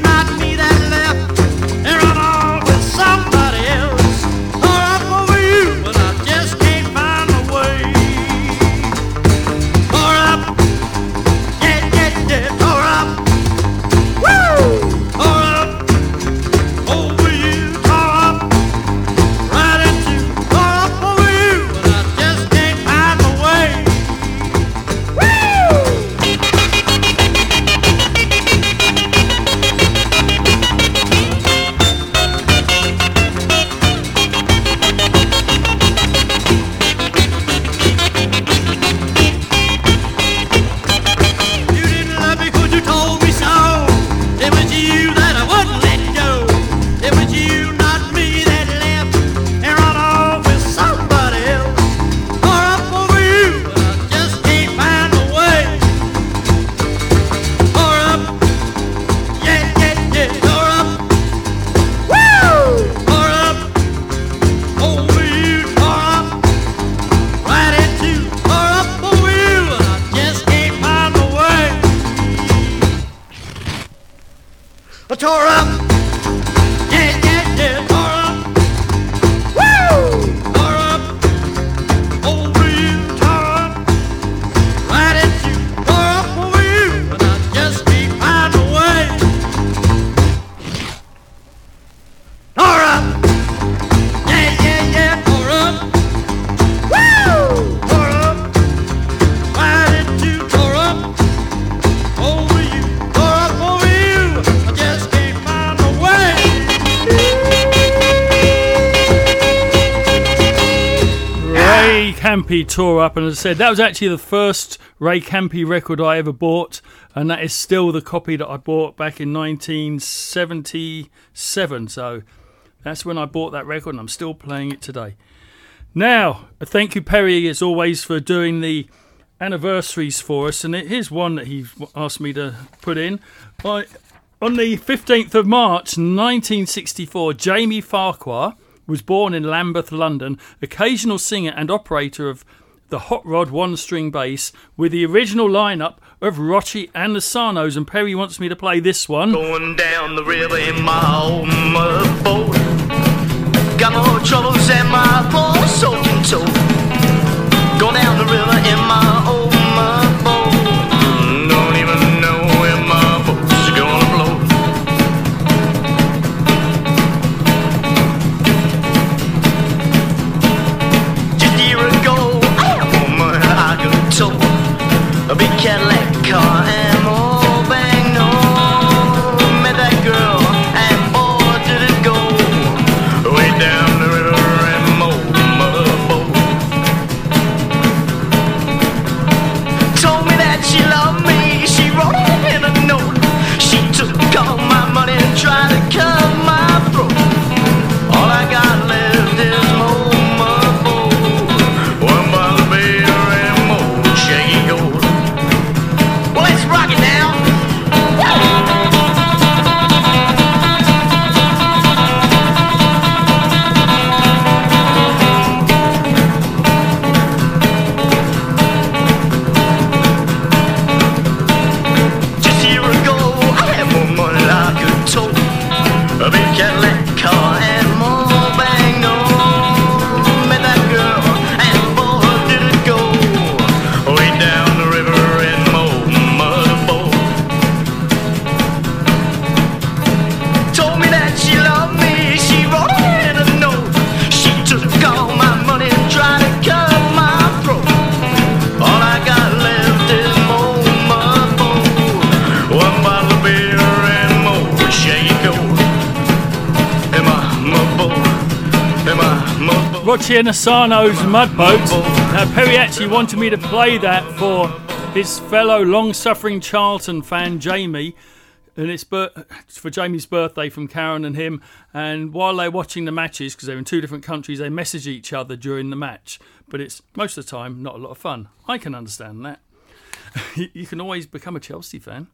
Tore up, and as I said, that was actually the first Ray Campi record I ever bought, and that is still the copy that I bought back in 1977. So that's when I bought that record, and I'm still playing it today. Now, thank you, Perry, as always, for doing the anniversaries for us, and here's one that he asked me to put in. I, on the 15th of March 1964, Jamie Farquhar was born in Lambeth, London, occasional singer and operator of the hot rod one string bass with the original lineup of Rochee and the Sarnos. And Perry wants me to play this one. Going down the river in my boat. Got troubles my poor soaking toe. Going down the river in my A big Cadillac car and Sarnos Mudboat. Now, uh, Perry actually wanted me to play that for his fellow long suffering Charlton fan, Jamie. And it's for Jamie's birthday from Karen and him. And while they're watching the matches, because they're in two different countries, they message each other during the match. But it's most of the time not a lot of fun. I can understand that. <laughs> you can always become a Chelsea fan,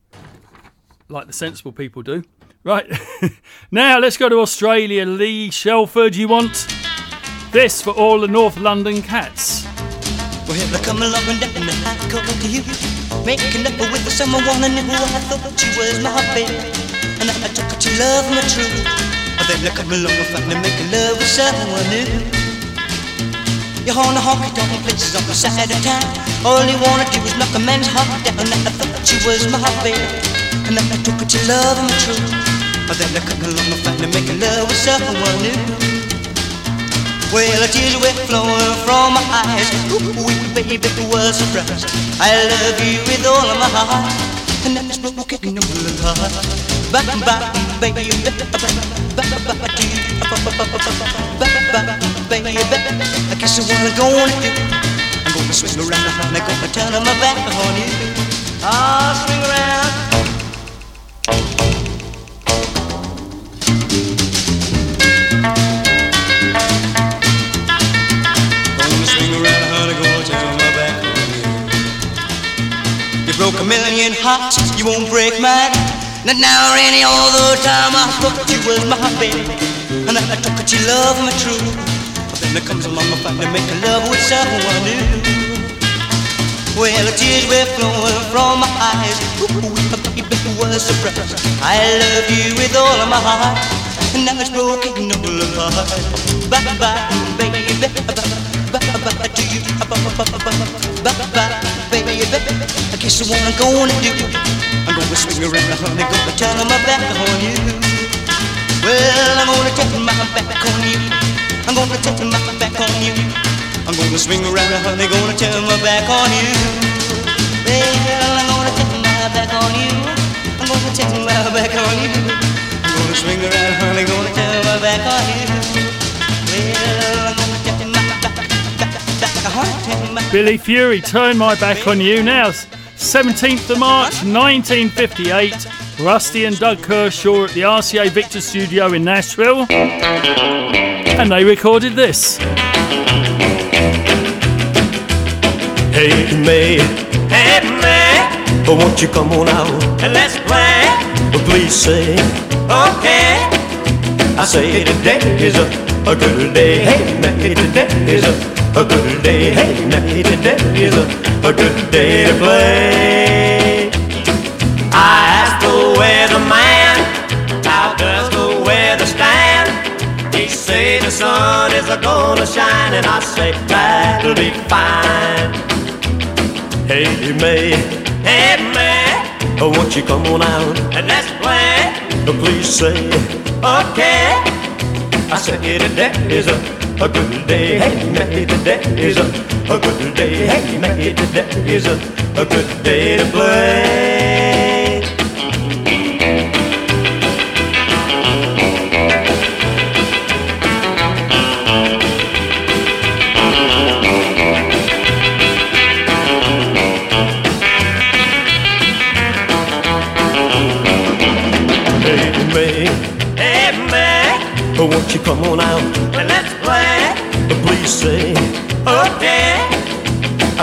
like the sensible people do. Right. <laughs> now let's go to Australia. Lee Shelford, you want this for all the North London cats? I come along and to you. Making up with who I thought was my baby And I took it to love me true. Then I come along and and make love with someone new. You're on the honky tonk places on the side of town. All you wanna do is knock a man's heart down And I thought you was my baby And I took it to love true. But then I come along and and make love with someone new well, the tears were flowing from my eyes. Ooh, baby, was a surprise. I love you with all of my heart, and I'm smoking no heart. Bye, bye, baby, bye, bye, bye, to you. Bye, bye, baby. I guess what I'm gonna do. I'm gonna swing around, and I'm gonna turn my back on you. I'll swing around. A million hearts, you won't break mine. Not now or any other time. I thought you was my baby, and I it you love me true. But then there comes along a fight to make love with someone new. Well, the tears were flowing from my eyes. Ooh, baby, it was a surprise. I love you with all of my heart, and now it's broken no apart. Bye bye, baby, bye bye to you. Baby. I guess what I'm gonna do. I'm gonna swing around, honey, gonna turn my back on you. Well, I'm gonna turn my back on you. I'm gonna turn my back on you. I'm gonna swing around, honey, gonna turn my back on you. Well, I'm gonna turn my back on you. I'm gonna turn my back on you. I'm gonna swing around, honey, gonna turn my back on you. Well, Billy Fury, turn my back on you now. 17th of March 1958. Rusty and Doug Kershaw at the RCA Victor Studio in Nashville. And they recorded this. Hey May, hey May, oh, won't you come on out And let's play. Oh, please say, Okay. I say today is a, a good day. Hey May, today is a, a good day. Hey, now today is a, a good day to play. I asked the weatherman, how does the weather stand? He say the sun is a gonna shine, and I say that'll be fine. Hey May, hey May, oh, won't you come on out and let's play? Please say okay. I said today is a, a good day. Hey May, today is a, a good day. Hey May, today is a, a good day to play. May, hey oh, won't you come on out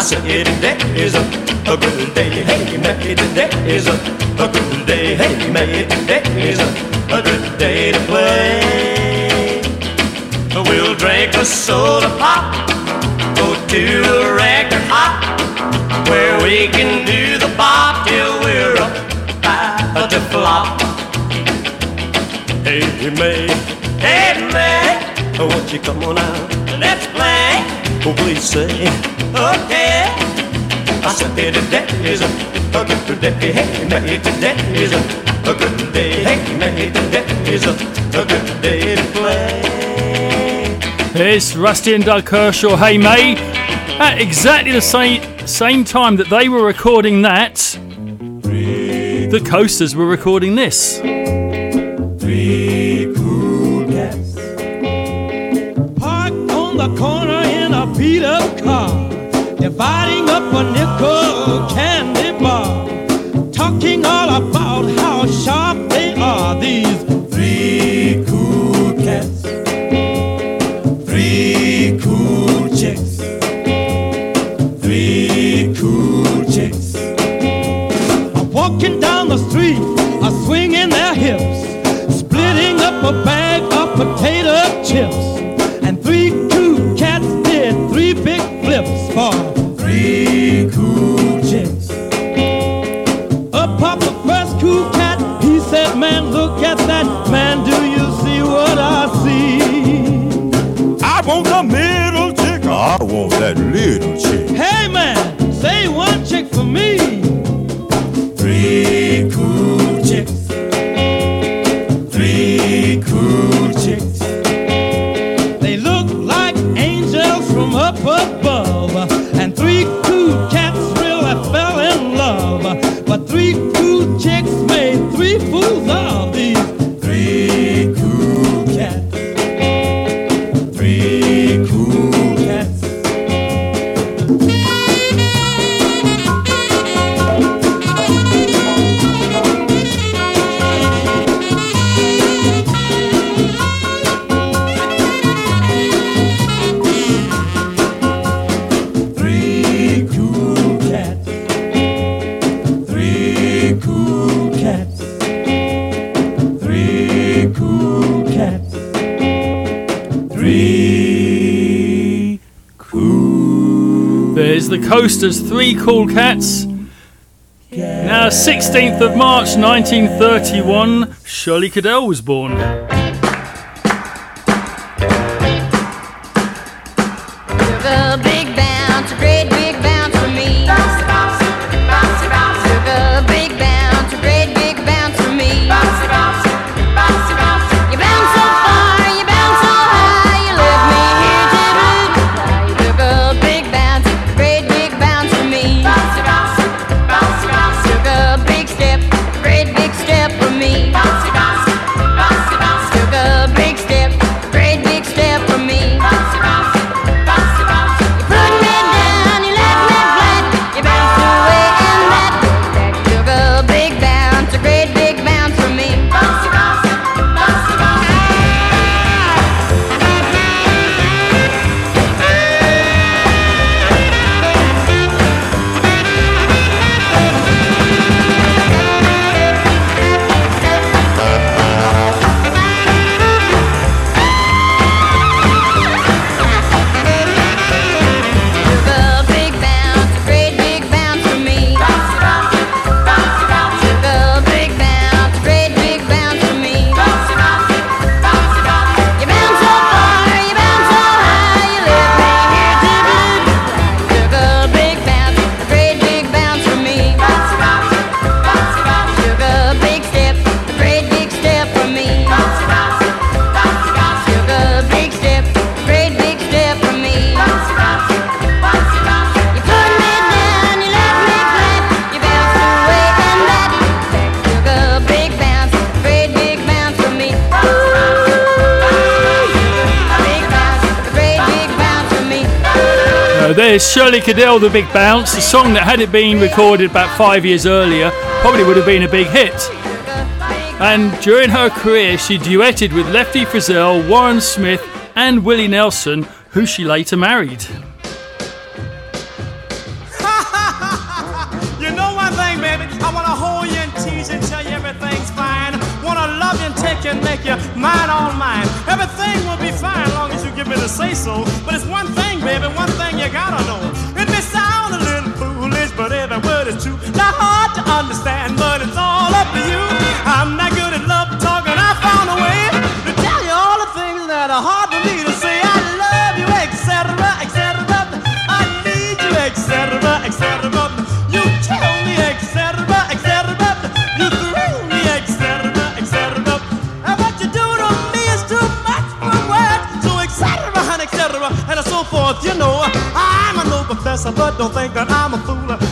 Said today is a, a good day. Hey May, today is a, a good day. Hey May, today is a, a good day to play. We'll drink a soda pop, go to a record hop, where we can do the bop till we're about to flop. Hey May, hey May, won't you come on out? Let's play. Oh, please say okay. I said hey, today is a, a good day. Hey May, today is a, a good day. Hey May, today is a, a good day to play. It's Rusty and Doug Kershaw. Hey, May. At exactly the same same time that they were recording that, the Coasters were recording this. Three potato Three There's the Coasters, Three Cool Cats. Now, 16th of March 1931, Shirley Caddell was born. Caddell, The Big Bounce, a song that had it been recorded about five years earlier, probably would have been a big hit. And during her career, she duetted with Lefty Frizzell, Warren Smith, and Willie Nelson, who she later married. But it's all up to you. I'm not good at love talking. I found a way to tell you all the things that are hard for me to say. I love you, etc., etc. I need you, etc., etc. You kill me, etc., etc. You thrill me, etc., etc. And what you do to me is too much for words. So etc. and etc. and so forth. You know, I'm a no professor, but don't think that I'm a fool.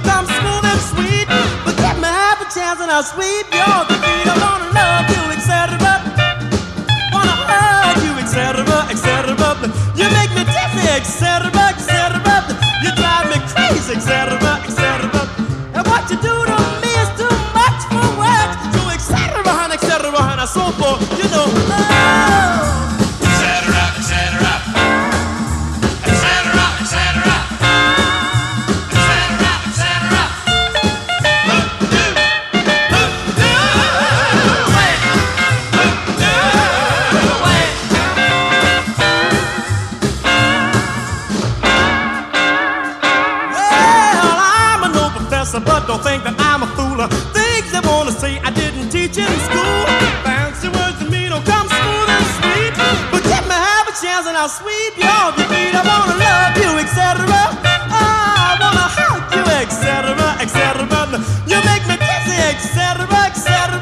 Come smooth and sweet. But give me half a chance and I'll sweep your chance and I'll sweep you off your feet. I wanna love you, etc. I wanna hug you, etc., etc. You make me dizzy, etc., etc.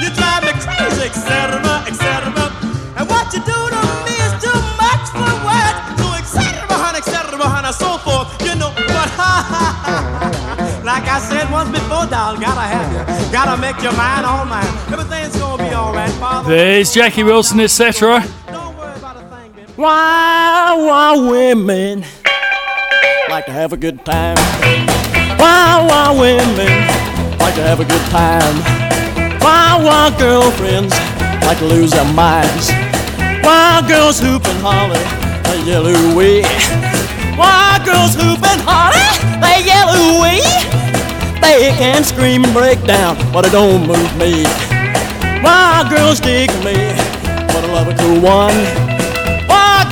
You drive me crazy, etc., etc. And what you do to me is too much for words. So etc., etc., and so forth. You know what? <laughs> like I said once before, doll, gotta have you. Gotta make your mind all mine. Everything's gonna be alright, Father. There's Jackie Wilson, etc. Why, why women like to have a good time? Why, why women like to have a good time? Why, why girlfriends like to lose their minds? Why girls hoop and holler, they yell ooh-wee? Why girls hoop and holler, they yell ooh-wee? They can scream and break down, but it don't move me. Why girls dig me, but I love a cool one.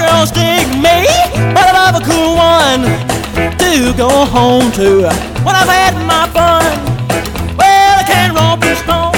Girls dig me, but I love a cool one. Do go home to when I've had my fun. Well, I can romp this stone.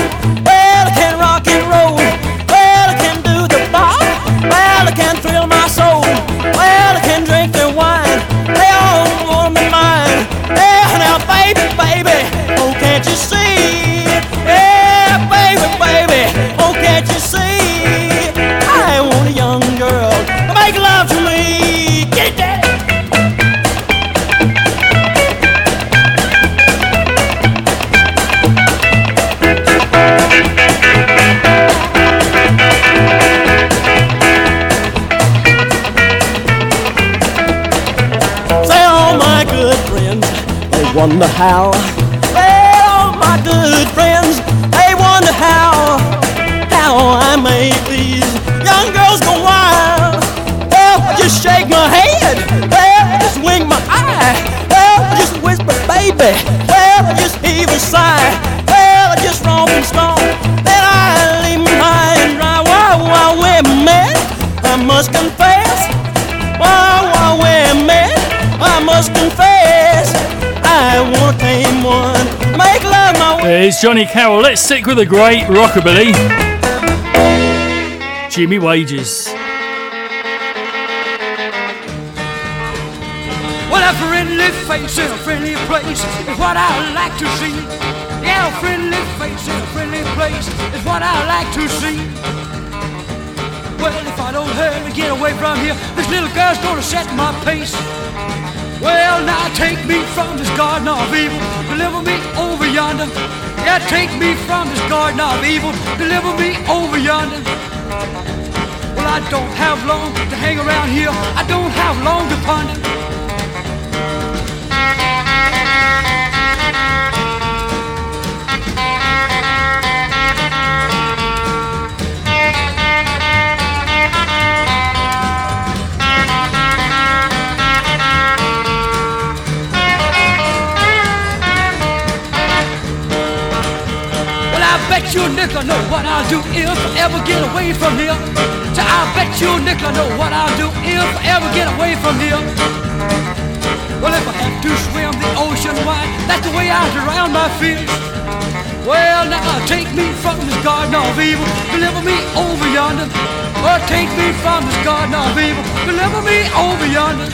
Wonder how. Well, my good friends, they wonder how, how I make these young girls go wild. Well, just shake my head, well, just wink my eye, well, just whisper, baby, well, just heave a sigh, well, just romp and stomp, then I leave my high and dry. Wow, wow, women, I must confess, want to tame one. Make love my. There's Johnny Carroll. Let's stick with the great rockabilly. Jimmy Wages. Well, a friendly face in a friendly place is what I like to see. Yeah, a friendly face in a friendly place is what I like to see. Well, if I don't hurry get away from here, this little girl's gonna set my pace. Well, now take me from this garden of evil, deliver me over yonder. Yeah, take me from this garden of evil, deliver me over yonder. Well, I don't have long to hang around here. I don't have long to ponder. You a nickel know what I'll do if I ever get away from here. So I bet you a nickel know what I'll do if I ever get away from here. Well, if I have to swim the ocean wide, that's the way I drown my fears. Well, now uh, take me from this garden of evil, deliver me over yonder. Or take me from this garden of evil, deliver me over yonder.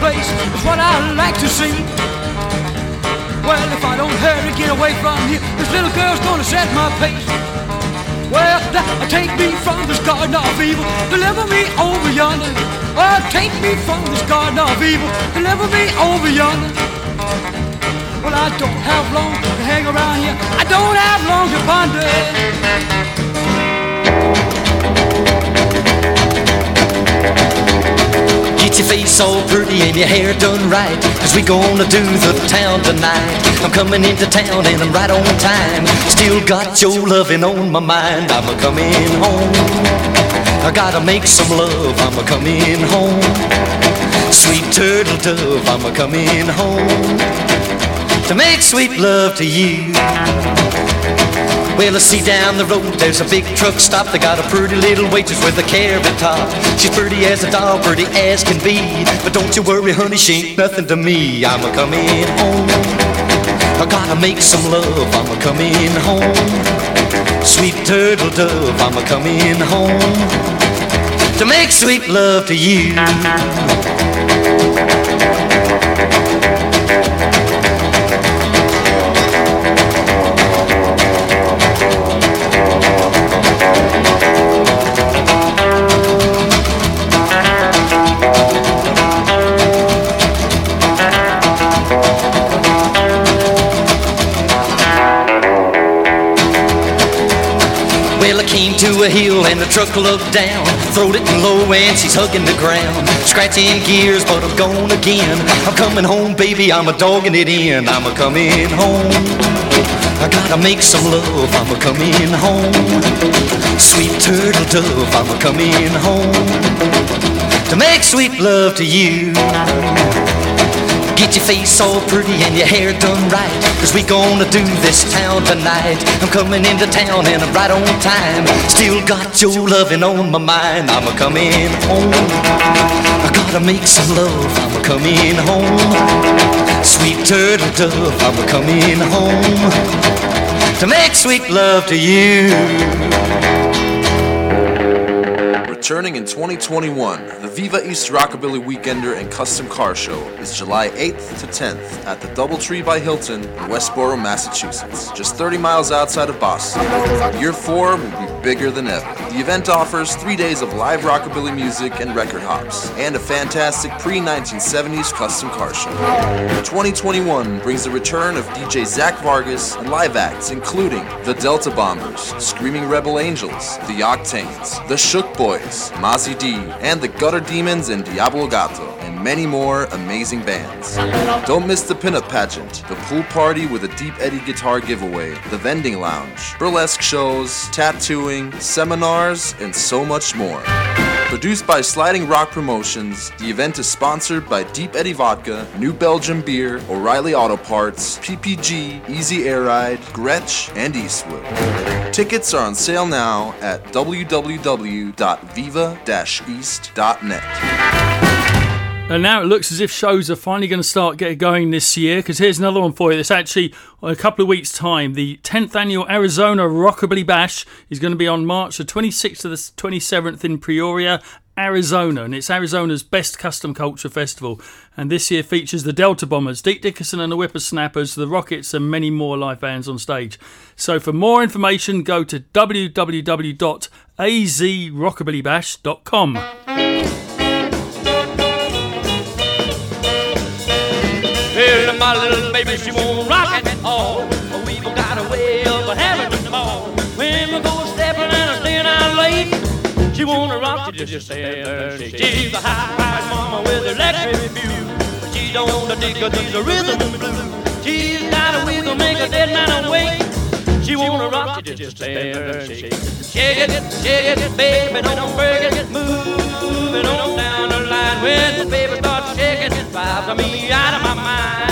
Place. It's what I like to see. Well, if I don't hurry, get away from here, this little girl's gonna set my pace. Well, now uh, take me from this garden of evil, deliver me over yonder. Oh, take me from this garden of evil, deliver me over yonder. Well, I don't have long to hang around here. I don't have long to ponder. Get your face all pretty and your hair done right. Cause we gonna do the town tonight. I'm coming into town and I'm right on time. Still got your loving on my mind. I'm a coming home. I gotta make some love. I'm a coming home. Sweet turtle dove I'm a coming home. To make sweet love to you well, I see down the road there's a big truck stop. They got a pretty little waitress with a carrot top. She's pretty as a doll, pretty as can be. But don't you worry, honey, she ain't nothing to me. I'm a coming home. I gotta make some love. I'm a coming home. Sweet turtle dove, I'm a coming home to make sweet love to you. A hill and the truck looked down. Throwed it low and she's hugging the ground. Scratching gears, but I'm gone again. I'm coming home, baby, I'm a dogging it in. I'm a coming home. I gotta make some love, I'm a coming home. Sweet turtle dove, I'm a coming home. To make sweet love to you. Get your face all pretty and your hair done right. Cause we gonna do this town tonight. I'm coming into town and I'm right on time. Still got your loving on my mind. I'm a coming home. I gotta make some love. I'm a coming home. Sweet turtle dove. I'm a coming home. To make sweet love to you. Returning in 2021, the Viva East Rockabilly Weekender and Custom Car Show is July 8th to 10th at the Doubletree by Hilton in Westborough, Massachusetts, just 30 miles outside of Boston. Year 4 will be bigger than ever. The event offers three days of live rockabilly music and record hops, and a fantastic pre-1970s custom car show. 2021 brings the return of DJ Zach Vargas and live acts including the Delta Bombers, Screaming Rebel Angels, the Octanes, the Shook Boys, Mozzie D, and the Gutter Demons and Diablo Gato, many more amazing bands. Don't miss the pinup pageant, the pool party with a Deep Eddy guitar giveaway, the vending lounge, burlesque shows, tattooing, seminars, and so much more. Produced by Sliding Rock Promotions, the event is sponsored by Deep Eddy Vodka, New Belgium Beer, O'Reilly Auto Parts, PPG, Easy Air Ride, Gretsch, and Eastwood. Tickets are on sale now at www.viva-east.net. And now it looks as if shows are finally going to start getting going this year. Because here's another one for you. It's actually a couple of weeks' time. The 10th annual Arizona Rockabilly Bash is going to be on March the 26th to the 27th in Peoria, Arizona, and it's Arizona's best custom culture festival. And this year features the Delta Bombers, Deke Dickerson and the Whippersnappers, the Rockets, and many more live bands on stage. So for more information, go to www.azrockabillybash.com. my little baby, she won't rock oh, it all. But we've got a way of having them all. When we go stepping and staying out late, she wanna rock you just stand there. She's a high-priced mama with electric view. But she don't dig these rhythm and blues. She's got a wiggle, make a dead man awake. She wanna rock you just stand there shake. Shake it, shake it, baby, don't break it. Move it on down the line. When the baby starts shaking, drives me out of my mind.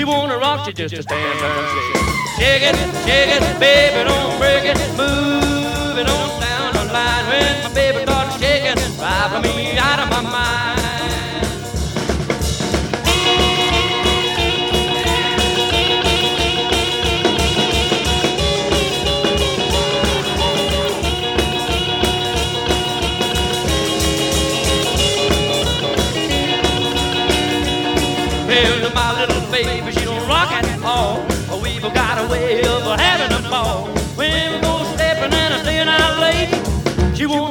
She wanna rock you just to stand shake. Shake it, shake it, baby, don't break it. Move it on down the line. When my baby starts shaking, driving me out of my mind.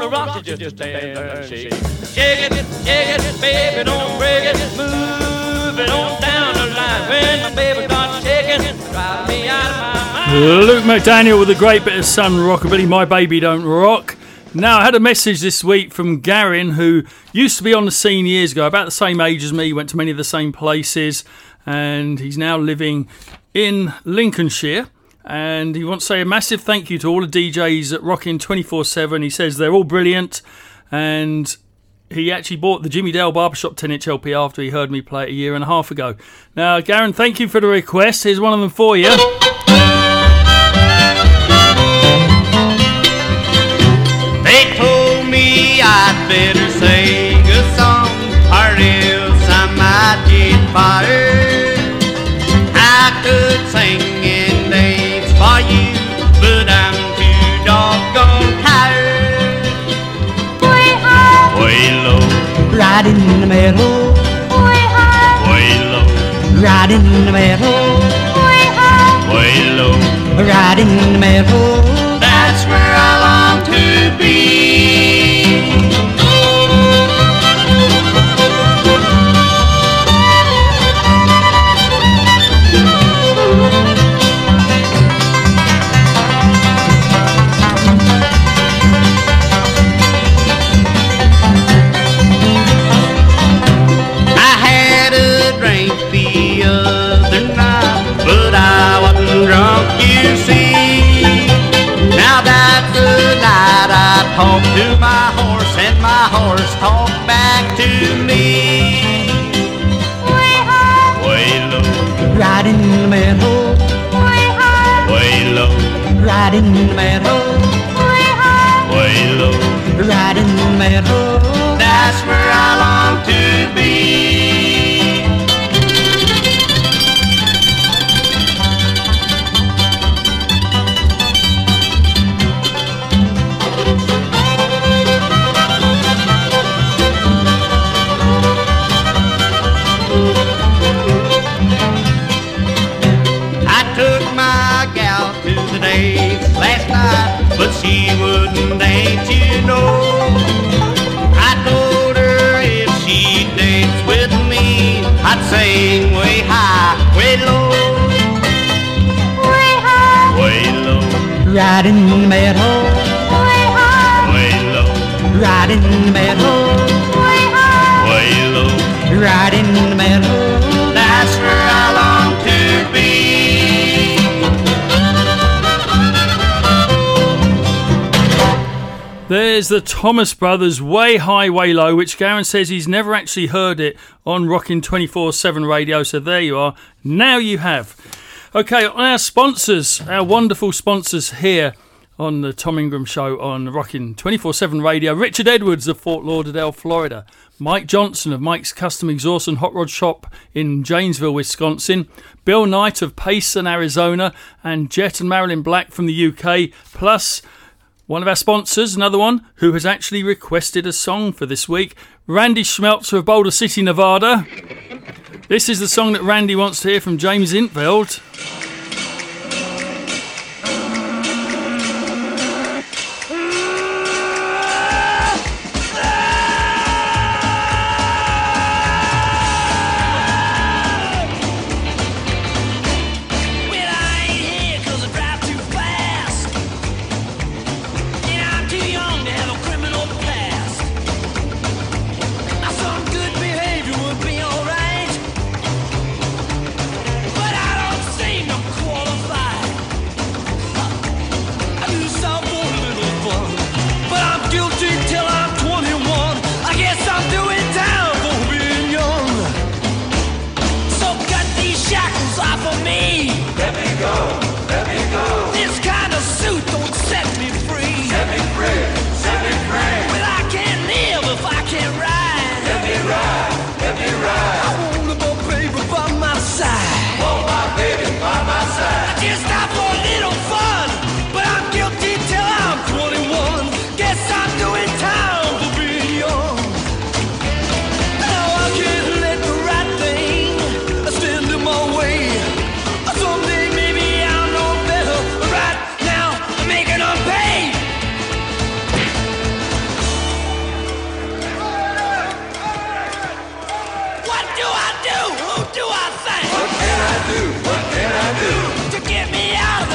She wanna rock you just, just stand there and shake. Shake it, shake it, baby, don't break it. Move it on down the line. When my baby starts shaking, drive me out of my mind. Luke McDaniel with a great bit of Sun Rockabilly, My Baby Don't Rock. Now, I had a message this week from Garin, who used to be on the scene years ago, about the same age as me, went to many of the same places, and he's now living in Lincolnshire. And he wants to say a massive thank you to all the DJs at Rockin' 24 7. He says they're all brilliant, and he actually bought the Jimmy Dale Barbershop 10 inch LP after he heard me play it a year and a half ago. Now, Garen, thank you for the request. Here's one of them for you. They told me I'd better sing a song or else I might get fired. I could sing right in the middle. Way high, way low, right in the middle. Way high, way low. right in the middle. That's where I long to Thomas Brothers Way High, Way Low, which Garen says he's never actually heard it on Rockin' 24 7 radio. So there you are. Now you have. Okay, our sponsors, our wonderful sponsors here on the Tom Ingram Show on Rockin' 24 7 radio. Richard Edwards of Fort Lauderdale, Florida. Mike Johnson of Mike's Custom Exhaust and Hot Rod Shop in Janesville, Wisconsin. Bill Knight of Payson, Arizona. And Jet and Marilyn Black from the UK. Plus, one of our sponsors, another one, who has actually requested a song for this week, Randy Schmeltzer of Boulder City, Nevada. This is the song that Randy wants to hear from James Intveld.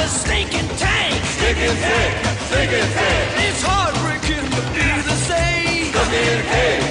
Me out of the stinking tank. Stinking tank, stinking tank. It's heartbreaking to be the same. Stuck in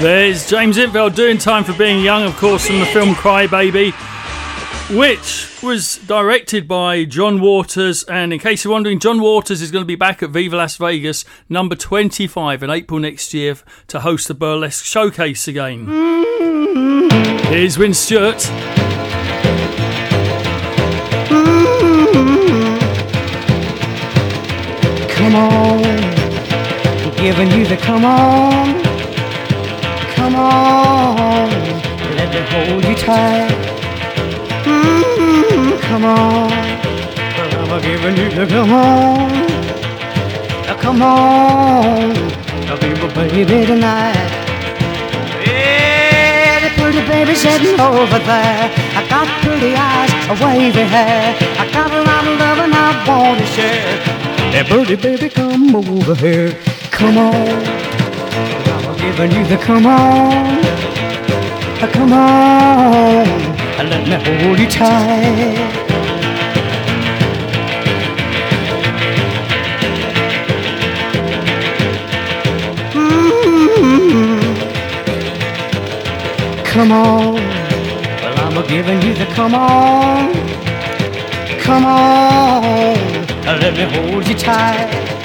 There's James Intveld doing time for being young, of course, from the film Cry Baby, which was directed by John Waters. And in case you're wondering, John Waters is going to be back at Viva Las Vegas, number 25, in April next year to host the Burlesque Showcase again. Here's Wynn Stewart. Come on, giving you the come on, come on, let me hold you tight. Mm, come on, I'm giving you the come on, uh, come on, I'll be my baby tonight. Yeah, the pretty baby sitting over there. I got pretty eyes, a wavy hair. I got a lot of love and I want to share. Hey, birdie baby, come over here. Come on. Giving you the come on. Uh, Come on. Let me hold you tight. Mm. Come on. Well, I'm a giving you the come on. Come on. Let me hold you tight.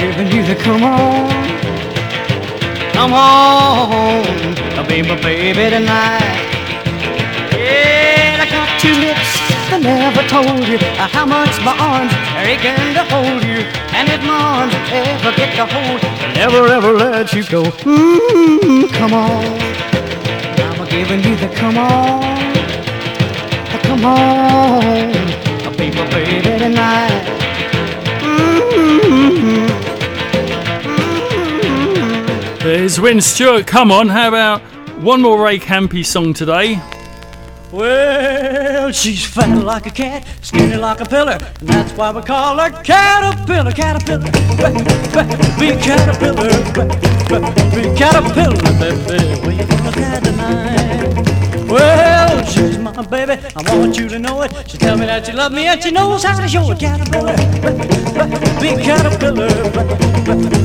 You the come on. Come on. My baby tonight. Yeah, I got two lips that never told you how much my arms are aching to hold you. And if my arms ever get to hold, I'll never ever let you go. Mm, come on. I'm giving you the come on. Come on. My baby tonight. There's Wynn Stewart. Come on, how about one more Ray Campi song today? Well, she's fat like a cat, skinny like a pillar, and that's why we call her Caterpillar, Caterpillar. Be Caterpillar, be Caterpillar, baby. Where you gonna get tonight? Well, she's my baby, I want you to know it. She tell me that she love me and she knows how to show it. Caterpillar, be Caterpillar,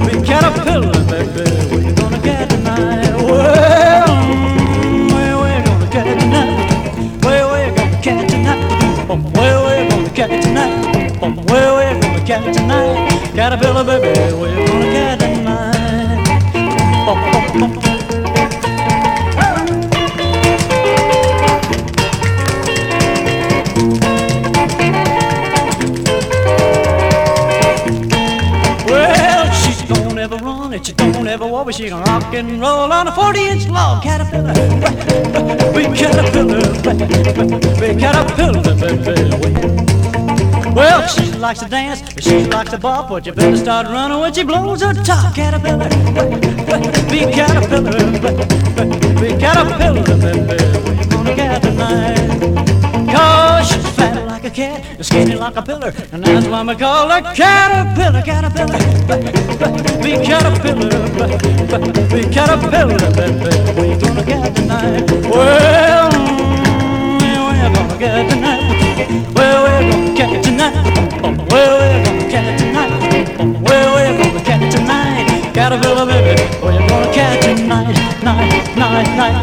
be Caterpillar, baby. Where you gonna get tonight? Well, where we gonna get tonight? Where we gonna get tonight? Oh, Where we gonna get tonight? Oh, Where we gonna get tonight? Caterpillar, baby, where you gonna get but she gonna rock and roll on a 40 inch log. Caterpillar, big caterpillar, big caterpillar, baby. Well, she likes to dance, she likes to bop, but you better start running when she blows her top. Caterpillar, big caterpillar, big caterpillar, baby. Where you gonna get tonight? Cat, skinny like a pillar, and that's why we call her caterpillar, caterpillar, big caterpillar, big caterpillar, you gonna get tonight? Well, mm, where we gonna get tonight? Where we gonna get tonight? Oh, Where we gonna get tonight? Oh, Where we gonna get tonight? Caterpillar, baby, where you gonna get tonight? Night, night, night.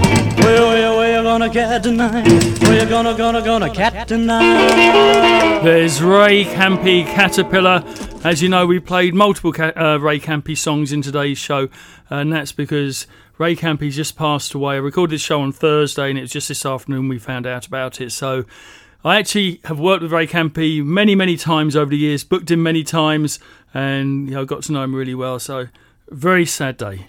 Gonna get tonight? Where you gonna, gonna, gonna cat tonight? There's Ray Campi Caterpillar. As you know, we played multiple uh, Ray Campi songs in today's show, and that's because Ray Campi just passed away. I recorded this show on Thursday, and it was just this afternoon we found out about it. So I actually have worked with Ray Campi many, many times over the years, booked him many times, and you know, got to know him really well. So very sad day.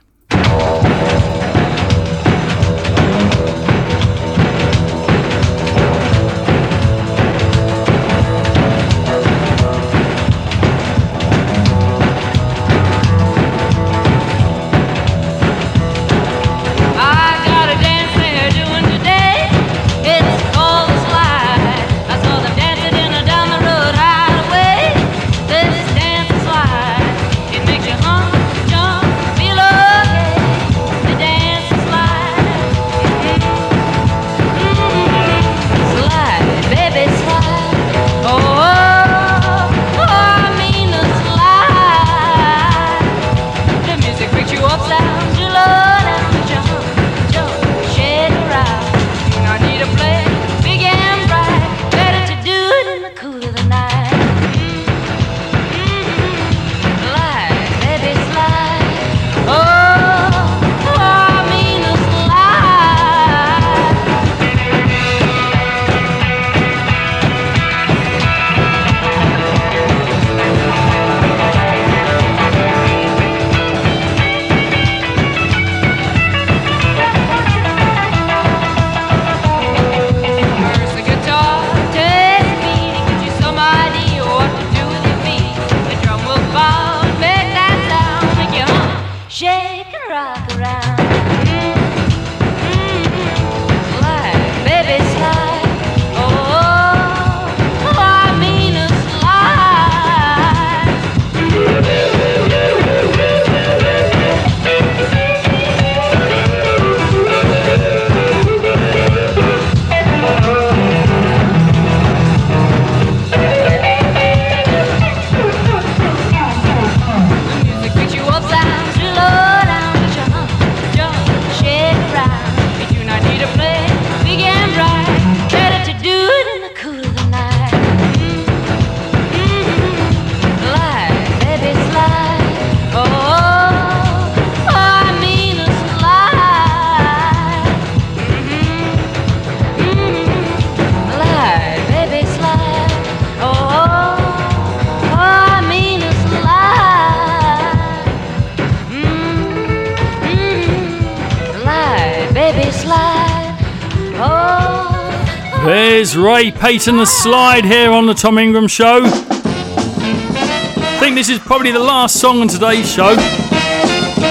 There's Ray Payton the slide here on the Tom Ingram Show. I think this is probably the last song on today's show.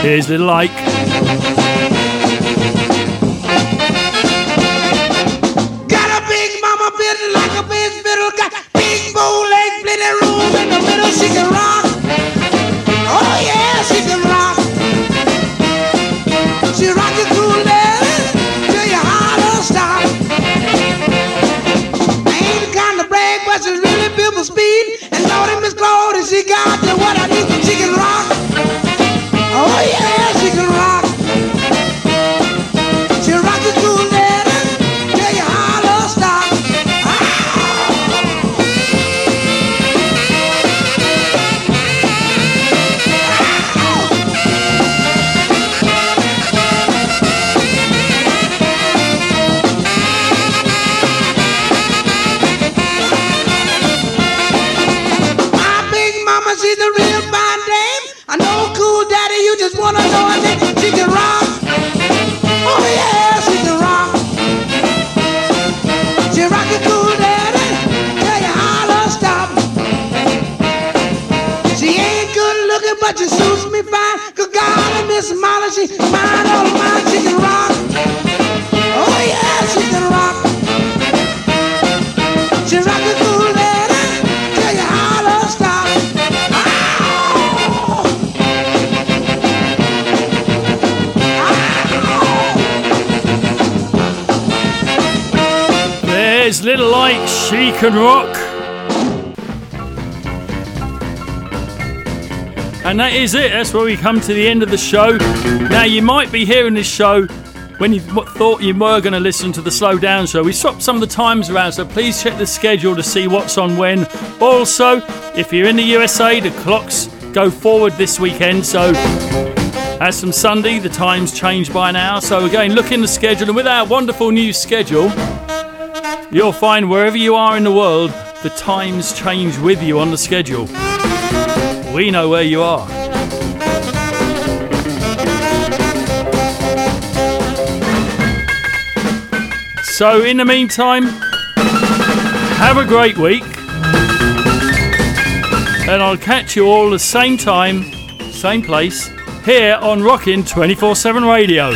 Here's Little Ike. Can Rock. And that is it. That's where we come to the end of the show. Now, you might be hearing this show when you thought you were going to listen to the Slow Down show. We swapped some of the times around, so please check the schedule to see what's on when. Also, if you're in the USA, the clocks go forward this weekend, so as from Sunday, the times change by an hour. So again, look in the schedule, and with our wonderful new schedule, you'll find wherever you are in the world, the times change with you on the schedule. We know where you are. So, in the meantime, have a great week. And I'll catch you all the same time, same place, here on Rockin' 24 7 Radio.